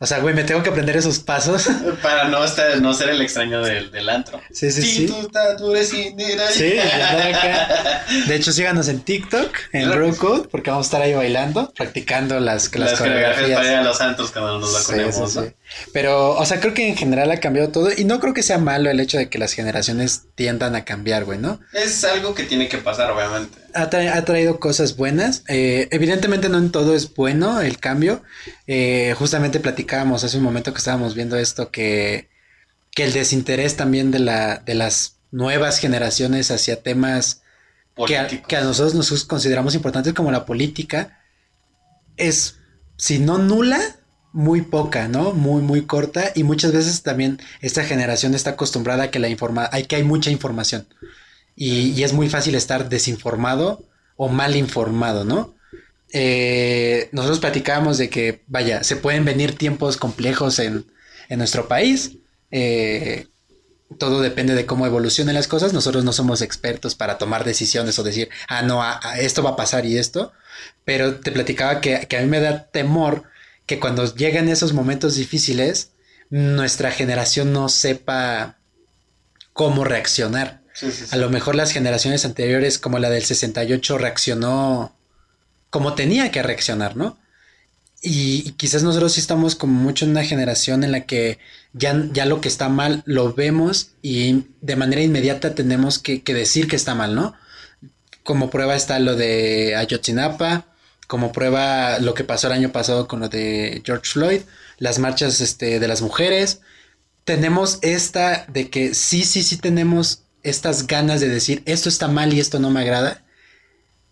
Speaker 2: o sea, güey, me tengo que aprender esos pasos.
Speaker 1: Para no, estar, no ser el extraño del, del antro.
Speaker 2: Sí, sí, sí.
Speaker 1: tú estás tú eres indígena.
Speaker 2: Sí, de andar acá. De hecho, síganos en TikTok, en
Speaker 1: Claro
Speaker 2: porque vamos a estar ahí bailando, practicando las, las,
Speaker 1: Las coreografías para ir a los antros cuando nos vacunemos.
Speaker 2: sí,
Speaker 1: ¿no?
Speaker 2: sí. Pero, o sea, creo que en general ha cambiado todo y no creo que sea malo el hecho de que las generaciones tiendan a cambiar, güey, ¿no?
Speaker 1: Es algo que tiene que pasar, obviamente.
Speaker 2: Ha, tra- ha traído cosas buenas. Eh, evidentemente no en todo es bueno el cambio. Eh, justamente platicábamos hace un momento que estábamos viendo esto que, que el desinterés también de la de las nuevas generaciones hacia temas que a, que a nosotros nos consideramos importantes como la política es, si no nula, muy poca, ¿no? Muy, muy corta. Y muchas veces también esta generación está acostumbrada a que la informa hay que hay mucha información. Y, es muy fácil estar desinformado o mal informado, ¿no? Eh, nosotros platicábamos de que, vaya, se pueden venir tiempos complejos en, en nuestro país. Eh, todo depende de cómo evolucionen las cosas. Nosotros no somos expertos para tomar decisiones o decir, ah, no, ah, ah, esto va a pasar y esto. Pero te platicaba que, que a mí me da temor que cuando lleguen esos momentos difíciles, nuestra generación no sepa cómo reaccionar.
Speaker 1: Sí, sí, sí.
Speaker 2: A lo mejor las generaciones anteriores, como la del 68, reaccionó como tenía que reaccionar, ¿no? Y, y quizás nosotros sí estamos como mucho en una generación en la que ya, ya lo que está mal lo vemos y de manera inmediata tenemos que, que decir que está mal, ¿no? Como prueba está lo de Ayotzinapa, como prueba lo que pasó el año pasado con lo de George Floyd, las marchas este, de las mujeres. Tenemos esta de que sí, sí, sí tenemos estas ganas de decir esto está mal y esto no me agrada.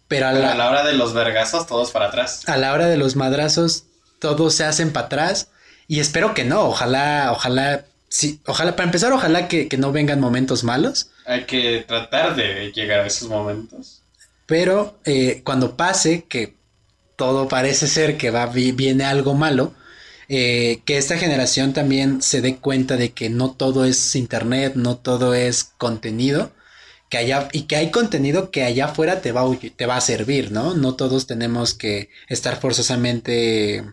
Speaker 2: Pero a
Speaker 1: Pero
Speaker 2: la,
Speaker 1: a la hora de los vergazos, todos para atrás.
Speaker 2: a la hora de los madrazos, todos se hacen para atrás. Y espero que no. Ojalá, ojalá, sí, ojalá, para empezar, ojalá que, que no vengan momentos malos.
Speaker 1: Hay que tratar de llegar a esos momentos.
Speaker 2: Pero eh, cuando pase, que todo parece ser que va, vi- viene algo malo, eh, que esta generación también se dé cuenta de que no todo es internet, no todo es contenido, que y que hay contenido que allá afuera te va, a te va a servir, ¿no? No todos tenemos que estar forzosamente,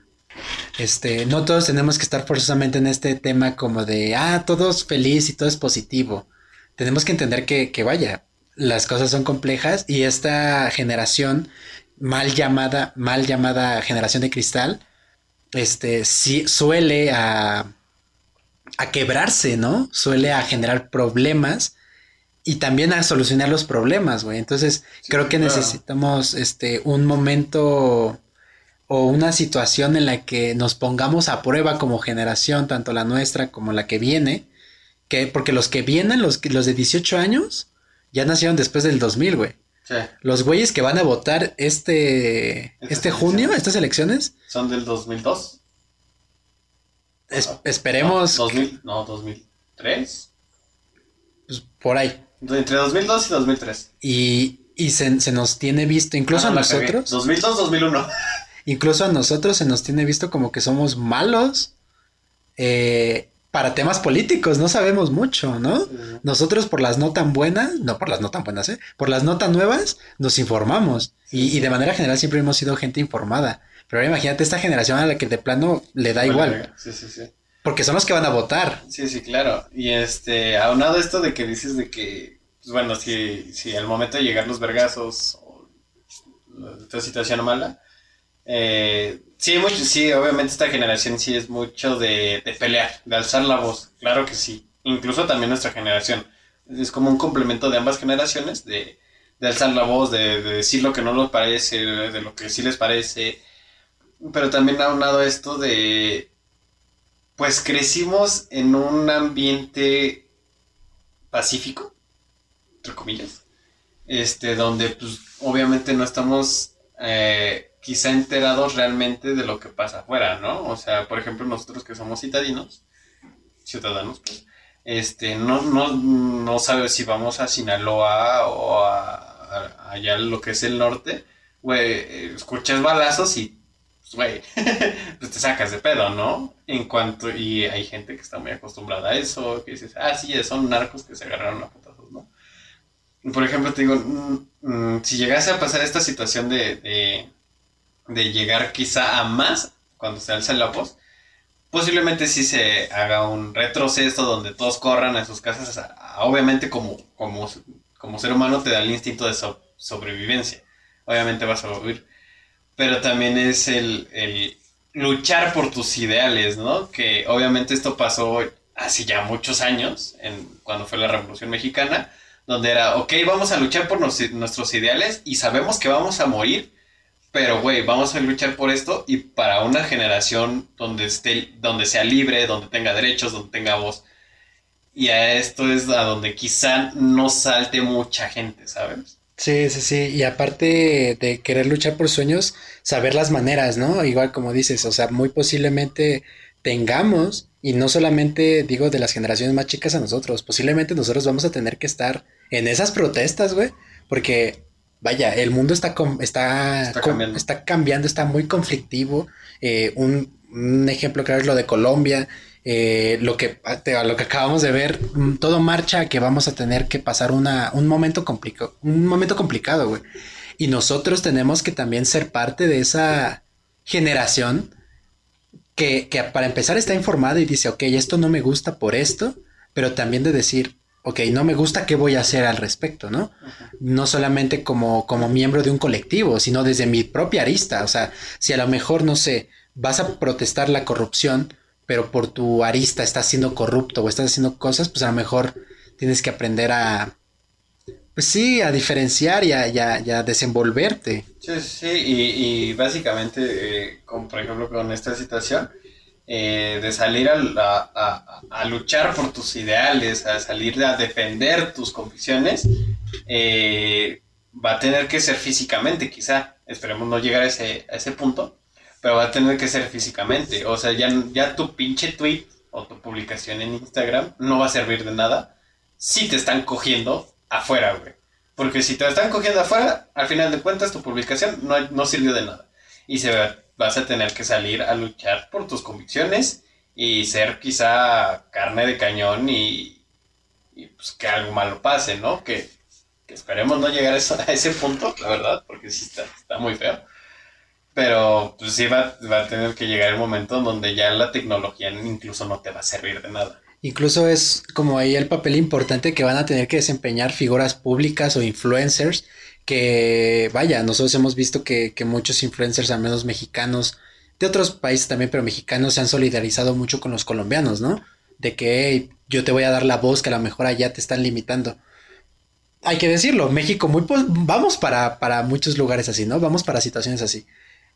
Speaker 2: este, no todos tenemos que estar forzosamente en este tema como de, ah, todo es feliz y todo es positivo. Tenemos que entender que, que vaya, las cosas son complejas y esta generación mal llamada, mal llamada generación de cristal, este, sí suele a, a quebrarse, ¿no? Suele a generar problemas y también a solucionar los problemas, güey. Entonces,
Speaker 1: Sí,
Speaker 2: creo que
Speaker 1: claro.
Speaker 2: necesitamos, este, un momento o una situación en la que nos pongamos a prueba como generación, tanto la nuestra como la que viene, que, porque los que vienen, los, los de 18 años, ya nacieron después del 2000, güey.
Speaker 1: Sí,
Speaker 2: Los güeyes que van a votar este,
Speaker 1: Estas
Speaker 2: este junio, estas elecciones,
Speaker 1: son del 2002.
Speaker 2: es-
Speaker 1: Ah,
Speaker 2: esperemos
Speaker 1: No, 2000, no, 2003.
Speaker 2: pues, por ahí.
Speaker 1: Entre 2002 y 2003.
Speaker 2: Y, y se, se nos tiene visto, incluso
Speaker 1: Ah, no,
Speaker 2: a nosotros,
Speaker 1: 2002, 2001.
Speaker 2: incluso a nosotros se nos tiene visto como que somos malos eh, para temas políticos, no sabemos mucho, ¿no? Nosotros por las no tan buenas, no por las no tan buenas, ¿eh? Por las no tan nuevas, nos informamos. Y,
Speaker 1: Sí,
Speaker 2: y de manera general siempre hemos sido gente informada. Pero ahora imagínate esta generación a la que de plano le da igual.
Speaker 1: Sí, sí, sí.
Speaker 2: Porque son los que van a votar.
Speaker 1: Sí, sí, claro. Y este, aunado esto de que dices de que, pues bueno, si, si al momento de llegar los vergazos o esta situación mala, eh, sí, mucho, sí, obviamente esta generación sí es mucho de, de pelear, de alzar la voz, claro que sí. Incluso también nuestra generación. Es como un complemento de ambas generaciones, de, de alzar la voz, de, de decir lo que no les parece, de lo que sí les parece. Pero también aunado a esto de, pues crecimos en un ambiente pacífico, entre comillas, este, donde pues obviamente no estamos eh, quizá enterados realmente de lo que pasa afuera, ¿no? O sea, por ejemplo, nosotros que somos citadinos, ciudadanos, pues, este, no, no, no sabes si vamos a Sinaloa o a, a- allá lo que es el norte, güey, escuchas balazos y, pues, güey, pues te sacas de pedo, ¿no? En cuanto, y hay gente que está muy acostumbrada a eso, que dices, ah, sí, son narcos que se agarraron a putazos, ¿no? Por ejemplo, te digo, mm, mm, si llegase a pasar esta situación de, de, de llegar quizá a más cuando se alza la voz, posiblemente sí se haga un retroceso donde todos corran a sus casas. obviamente, como, como, como ser humano, te da el instinto de so- sobrevivencia. Obviamente vas a huir. Pero también es el, el luchar por tus ideales, ¿no? Que obviamente esto pasó hace ya muchos años, en, cuando fue la Revolución Mexicana, donde era, ok, vamos a luchar por nos- nuestros ideales y sabemos que vamos a morir, pero, güey, vamos a luchar por esto y para una generación donde esté, donde sea libre, donde tenga derechos, donde tenga voz. Y a esto es a donde quizá no salte mucha gente, ¿sabes?
Speaker 2: Sí, sí, sí. Y aparte de querer luchar por sueños, saber las maneras, ¿no? Igual como dices, o sea, muy posiblemente tengamos, y no solamente digo de las generaciones más chicas a nosotros, posiblemente nosotros vamos a tener que estar en esas protestas, güey, porque vaya, el mundo está, está,
Speaker 1: Está cambiando.
Speaker 2: está cambiando, está muy conflictivo. Eh, un, un ejemplo claro es lo de Colombia. eh, lo que lo que acabamos de ver, mm, todo marcha que vamos a tener que pasar una, un momento complicado, un momento complicado, güey. Y nosotros tenemos que también ser parte de esa generación que, que para empezar está informada y dice, ok, esto no me gusta por esto, pero también de decir, ok, no me gusta, ¿qué voy a hacer al respecto, no? No solamente como, como miembro de un colectivo, sino desde mi propia arista. O sea, si a lo mejor, no sé, vas a protestar la corrupción, pero por tu arista estás siendo corrupto o estás haciendo cosas, pues a lo mejor tienes que aprender a, pues sí, a diferenciar y a, y a- y a desenvolverte.
Speaker 1: Sí, sí, sí, y, y básicamente, eh, como por ejemplo con esta situación, eh, de salir a, luchar por tus ideales, a salir a defender tus convicciones, eh, va a tener que ser físicamente, quizá, esperemos no llegar a ese, punto, pero va a tener que ser físicamente, o sea, ya, tu pinche tweet o tu publicación en Instagram no va a servir de nada si te están cogiendo afuera, güey. Porque si te están cogiendo afuera, al final de cuentas tu publicación no, no sirvió de nada. Y se vas a tener que salir a luchar por tus convicciones y ser quizá carne de cañón y, y, pues que algo malo pase, ¿no? Que, que esperemos no llegar a, eso- a ese punto, la verdad, porque sí está, está muy feo. Pero pues sí va, va a tener que llegar el momento donde ya la tecnología incluso no te va a servir de nada.
Speaker 2: Incluso es como ahí el papel importante que van a tener que desempeñar figuras públicas o influencers que, vaya, nosotros hemos visto que, que muchos influencers, al menos mexicanos, de otros países también, pero mexicanos se han solidarizado mucho con los colombianos, ¿no? De que "Hey, yo te voy a dar la voz que a lo mejor allá te están limitando. Hay que decirlo, México muy vamos para, para muchos lugares así, ¿no? Vamos para situaciones así.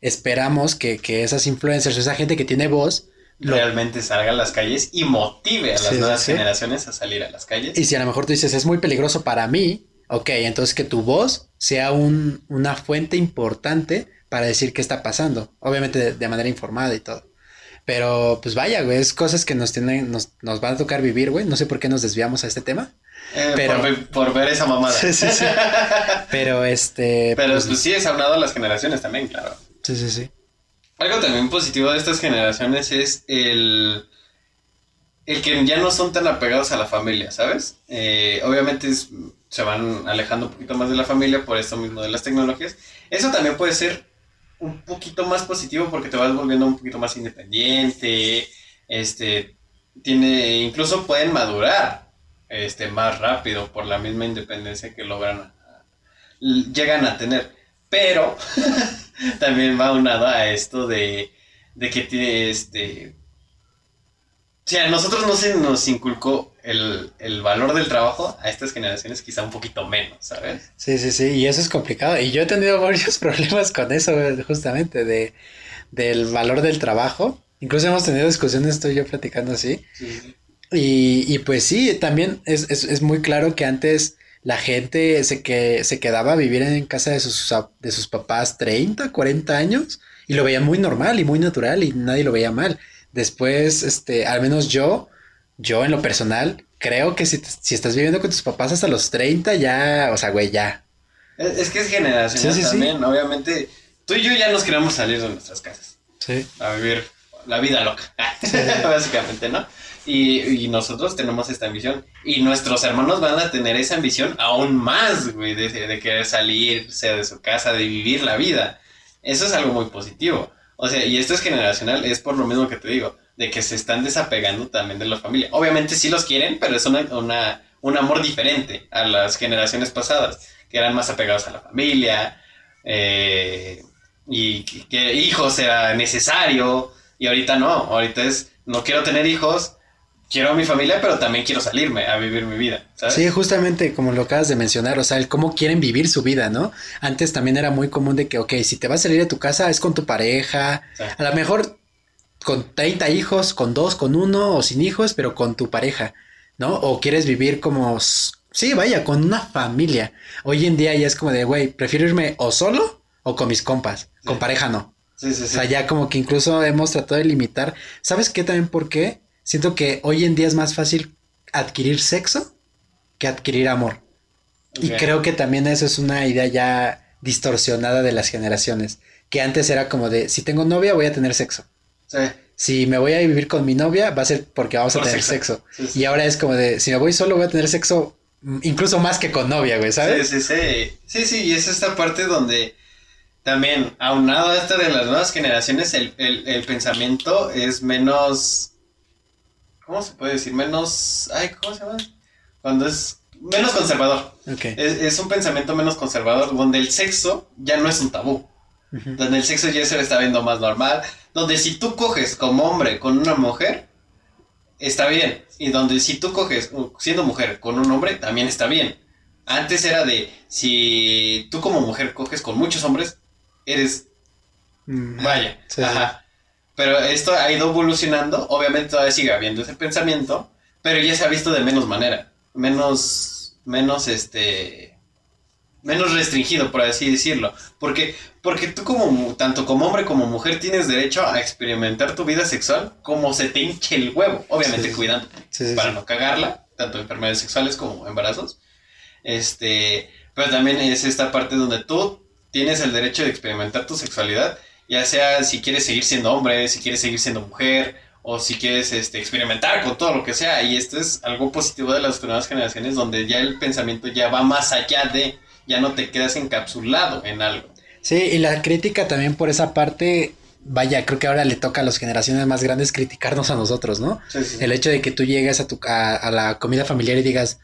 Speaker 2: Esperamos que, que esas influencers, esa gente que tiene voz,
Speaker 1: realmente salga a las calles y motive a las
Speaker 2: sí,
Speaker 1: nuevas
Speaker 2: sí.
Speaker 1: generaciones a salir a las calles.
Speaker 2: Y si a lo mejor tú dices, es muy peligroso para mí, ok, entonces que tu voz sea un- una fuente importante para decir qué está pasando. Obviamente de, de manera informada y todo. Pero pues vaya, güey, es cosas que nos tienen, nos, nos van a tocar vivir, güey. No sé por qué nos desviamos a este tema.
Speaker 1: Eh,
Speaker 2: pero-
Speaker 1: por, ver- por ver esa mamada.
Speaker 2: Sí, sí, sí. Pero este.
Speaker 1: Pero
Speaker 2: pues,
Speaker 1: pues, sí es aunado a las generaciones también, claro.
Speaker 2: sí, sí, sí.
Speaker 1: Algo también positivo de estas generaciones es el, el que ya no son tan apegados a la familia, ¿sabes? Eh, obviamente es- se van alejando un poquito más de la familia por esto mismo de las tecnologías. Eso también puede ser un poquito más positivo porque te vas volviendo un poquito más independiente, este, tiene, incluso pueden madurar, este, más rápido por la misma independencia que logran, llegan a tener. Pero también va unado a esto de, de que tiene este... O sea, a nosotros no se nos inculcó el, el valor del trabajo, a estas generaciones quizá un poquito menos, ¿sabes?
Speaker 2: Sí, sí, sí. Y eso es complicado. Y yo he tenido varios problemas con eso, güey, justamente, de, del valor del trabajo. Incluso hemos tenido discusiones, estoy yo platicando así. Y, y pues sí, también es, es, es muy claro que antes la gente se, que, se quedaba a vivir en casa de sus, de sus papás 30, 40 años y lo veían muy normal y muy natural y nadie lo veía mal. Después, este, al menos yo, yo en lo personal, creo que si, si estás viviendo con tus papás hasta los 30, ya, o sea, güey, ya.
Speaker 1: Es, es que es generacional
Speaker 2: Sí, sí, sí.
Speaker 1: también, obviamente. Tú y yo ya nos queremos salir de nuestras casas.
Speaker 2: Sí.
Speaker 1: a vivir la vida loca, básicamente, ¿no? Y, y nosotros tenemos esta ambición y nuestros hermanos van a tener esa ambición aún más, güey, de, de querer salirse de su casa, de vivir la vida. Eso es algo muy positivo. O sea, y esto es generacional, es por lo mismo que te digo, de que se están desapegando también de la familia. Obviamente sí los quieren, pero es una, una- un amor diferente a las generaciones pasadas, que eran más apegados a la familia, eh, y que, que hijos era necesario, y ahorita no, ahorita es, no quiero tener hijos, quiero a mi familia, pero también quiero salirme a vivir mi vida, ¿sabes?
Speaker 2: Sí, justamente como lo acabas de mencionar, o sea, el cómo quieren vivir su vida, ¿no? Antes también era muy común de que, ok, si te vas a salir de tu casa es con tu pareja,
Speaker 1: Sí.
Speaker 2: a lo mejor con 30 hijos, con dos, con uno o sin hijos, pero con tu pareja, ¿no? O quieres vivir como Sí, vaya, con una familia. Hoy en día ya es como de, güey, prefiero irme o solo o con mis compas. Con pareja no.
Speaker 1: Sí, sí,
Speaker 2: O
Speaker 1: sí.
Speaker 2: sea, ya como que incluso hemos tratado de limitar. ¿Sabes qué también por qué? Siento que hoy en día es más fácil adquirir sexo que adquirir amor. Y creo que también eso es una idea ya distorsionada de las generaciones. Que antes era como de, si tengo novia voy a tener sexo.
Speaker 1: Sí.
Speaker 2: Si me voy a vivir con mi novia va a ser porque vamos a
Speaker 1: Por
Speaker 2: tener
Speaker 1: sexo.
Speaker 2: sexo.
Speaker 1: Sí, sí.
Speaker 2: Y ahora es como de, si me voy solo voy a tener sexo mm, incluso más que con novia, güey, ¿sabes?
Speaker 1: Sí, sí, sí. Sí, sí, y es esta parte donde también, aunado a esta de las nuevas generaciones, el, el, el pensamiento es menos. ¿Cómo se puede decir? Menos. Ay, ¿cómo se llama? Cuando es menos conservador.
Speaker 2: Ok.
Speaker 1: Es, es un pensamiento menos conservador, donde el sexo ya no es un tabú. Donde el sexo ya se le está viendo más normal. Donde si tú coges como hombre con una mujer, está bien. Y donde si tú coges siendo mujer con un hombre, también está bien. Antes era de, si tú como mujer coges con muchos hombres, eres,
Speaker 2: Mm,
Speaker 1: vaya,
Speaker 2: sí.
Speaker 1: ajá. Pero esto ha ido evolucionando, obviamente todavía sigue habiendo ese pensamiento, pero ya se ha visto de menos manera, menos, menos este, menos restringido, por así decirlo. Porque, porque tú como, tanto como hombre como mujer tienes derecho a experimentar tu vida sexual como se te hinche el huevo, obviamente
Speaker 2: Sí.
Speaker 1: cuidando
Speaker 2: sí,
Speaker 1: para
Speaker 2: sí.
Speaker 1: no cagarla, tanto enfermedades sexuales como embarazos. Este, pero también es esta parte donde tú tienes el derecho de experimentar tu sexualidad, ya sea si quieres seguir siendo hombre, si quieres seguir siendo mujer, o si quieres este, experimentar con todo lo que sea. Y esto es algo positivo de las nuevas generaciones, donde ya el pensamiento ya va más allá de, ya no te quedas encapsulado en algo.
Speaker 2: Sí, y la crítica también por esa parte, vaya, creo que ahora le toca a las generaciones más grandes criticarnos a nosotros, ¿no?
Speaker 1: Sí, sí.
Speaker 2: El hecho de que tú llegues a tu a, a la comida familiar y digas,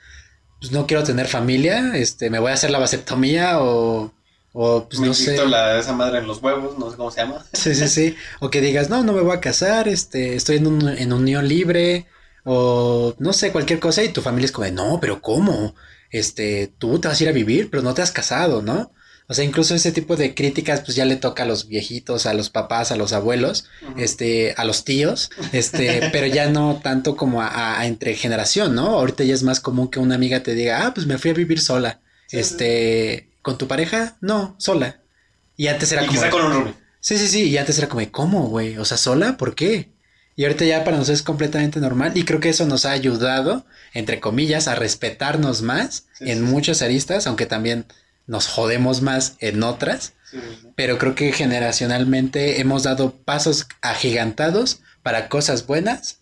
Speaker 2: pues no quiero tener familia, este, me voy a hacer la vasectomía o, o pues
Speaker 1: Me
Speaker 2: no sé.
Speaker 1: la, esa madre en los huevos, no sé cómo se llama.
Speaker 2: Sí, sí, sí. O que digas, no, no me voy a casar, este, estoy en, un, en unión libre, o no sé, cualquier cosa, y tu familia es como de, no, pero ¿cómo? Este, tú te vas a ir a vivir, pero no te has casado, ¿no? O sea, incluso ese tipo de críticas, pues ya le toca a los viejitos, a los papás, a los abuelos, este, a los tíos, este, pero ya no tanto como a, a entre generación, ¿no? Ahorita ya es más común que una amiga te diga, ah, pues me fui a vivir sola.
Speaker 1: Sí,
Speaker 2: este, ¿con tu pareja? No, sola. Y antes era
Speaker 1: Y
Speaker 2: como.
Speaker 1: quizá con un.
Speaker 2: Sí, sí, sí, y antes era como, ¿cómo, güey? O sea, sola, ¿por qué? Y ahorita ya para nosotros es completamente normal y creo que eso nos ha ayudado, entre comillas, a respetarnos más
Speaker 1: Sí,
Speaker 2: en
Speaker 1: sí,
Speaker 2: muchas aristas, aunque también nos jodemos más en otras,
Speaker 1: Sí,
Speaker 2: pero creo que generacionalmente hemos dado pasos agigantados para cosas buenas,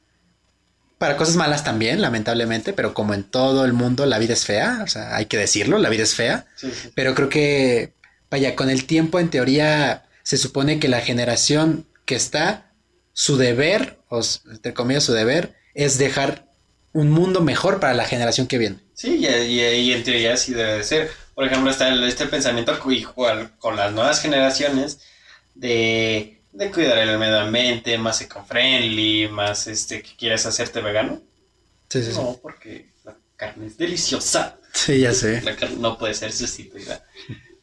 Speaker 2: para cosas malas también, lamentablemente, pero como en todo el mundo la vida es fea, o sea, hay que decirlo, la vida es fea. Pero creo que, vaya, con el tiempo, en teoría, se supone que la generación que está, su deber, o entre comillas, su deber, es dejar un mundo mejor para la generación que viene.
Speaker 1: Sí, y, y- y en teoría sí debe de ser. Por ejemplo, está el- este pensamiento con las nuevas generaciones de, de cuidar el medio ambiente, más eco-friendly, más este, que quieres hacerte vegano.
Speaker 2: Sí, sí, sí.
Speaker 1: No, porque la carne es deliciosa.
Speaker 2: Sí, ya sé.
Speaker 1: La carne no puede ser sustituida.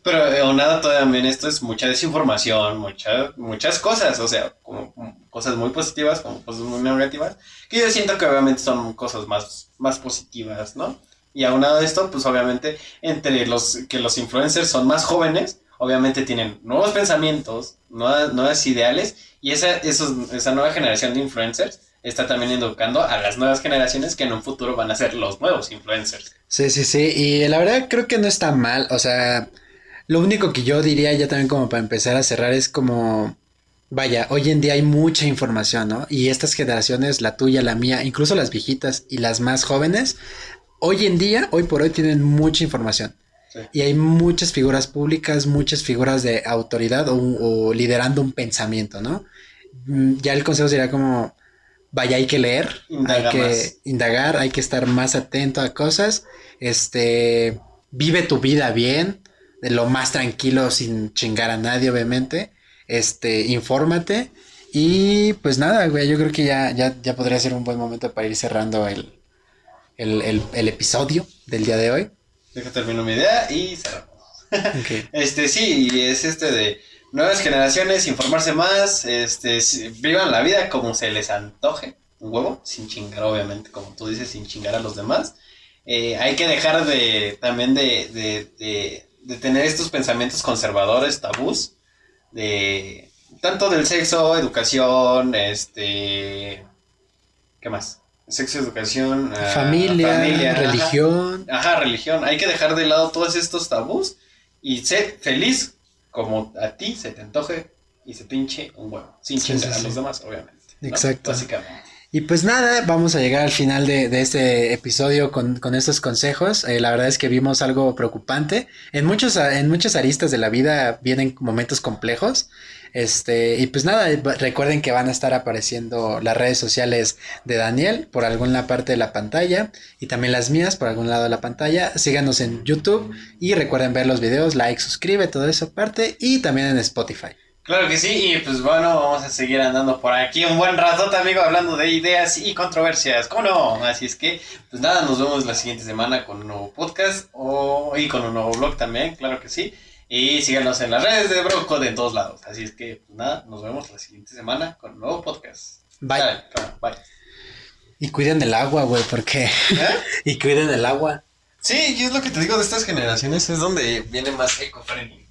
Speaker 1: Pero eh, aunado todo también esto es mucha desinformación, mucha, muchas cosas, o sea, como cosas muy positivas, como cosas muy negativas, que yo siento que obviamente son cosas más, más positivas, ¿no? Y aunado esto, pues obviamente entre los que los influencers son más jóvenes, obviamente tienen nuevos pensamientos, nuevas, nuevas ideales, y esa, esos, esa nueva generación de influencers está también educando a las nuevas generaciones que en un futuro van a ser los nuevos influencers.
Speaker 2: Sí, sí, sí. Y la verdad creo que no está mal. O sea, lo único que yo diría ya también como para empezar a cerrar es como, vaya, hoy en día hay mucha información, ¿no? Y estas generaciones, la tuya, la mía, incluso las viejitas y las más jóvenes, hoy en día, hoy por hoy tienen mucha información.
Speaker 1: Sí.
Speaker 2: Y hay muchas figuras públicas, muchas figuras de autoridad o, o liderando un pensamiento, ¿no? Mm, Ya el consejo sería como, vaya, hay que leer,
Speaker 1: Indaga
Speaker 2: hay que
Speaker 1: más.
Speaker 2: indagar, hay que estar más atento a cosas, este, vive tu vida bien, de lo más tranquilo, sin chingar a nadie, obviamente, este, infórmate y pues nada, güey, yo creo que ya, ya, ya podría ser un buen momento para ir cerrando el, el, el, el episodio del día de hoy.
Speaker 1: Deja termino mi idea y cerramos. Este, sí, y es este de nuevas generaciones, informarse más, este, vivan la vida como se les antoje, un huevo, sin chingar, obviamente, como tú dices, sin chingar a los demás. eh, hay que dejar de también de, de, de, de tener estos pensamientos conservadores, tabús, de tanto del sexo, educación, este, ¿qué más? Sexo, educación, ah,
Speaker 2: familia,
Speaker 1: ajá.
Speaker 2: religión.
Speaker 1: Ajá, religión. Hay que dejar de lado todos estos tabús y ser feliz como a ti se te antoje y se pinche un huevo. Sin
Speaker 2: Sí,
Speaker 1: chingar
Speaker 2: sí,
Speaker 1: a los
Speaker 2: sí.
Speaker 1: demás, obviamente. ¿no?
Speaker 2: Exacto.
Speaker 1: Básicamente.
Speaker 2: Y pues nada, vamos a llegar al final de, este episodio con, con estos consejos. Eh, la verdad es que vimos algo preocupante. En muchos, en muchas aristas de la vida vienen momentos complejos. Este, y pues nada, recuerden que van a estar apareciendo las redes sociales de Daniel por alguna parte de la pantalla y también las mías por algún lado de la pantalla. Síganos en YouTube y recuerden ver los videos, like, suscribe, toda esa parte y también en Spotify.
Speaker 1: Claro que sí, y pues bueno, vamos a seguir andando por aquí un buen ratote, amigo, hablando de ideas y controversias. ¿Cómo no? Así es que, pues nada, nos vemos la siguiente semana con un nuevo podcast o, y con un nuevo blog también, claro que sí. Y síganos en las redes de Broco de en todos lados. Así es que, pues nada, nos vemos la siguiente semana con un nuevo podcast.
Speaker 2: Bye.
Speaker 1: Cámara, bye.
Speaker 2: Y cuiden el agua, güey, porque...
Speaker 1: ¿Eh?
Speaker 2: y cuiden el agua.
Speaker 1: Sí, y es lo que te digo de estas generaciones, es donde viene más eco-friendly.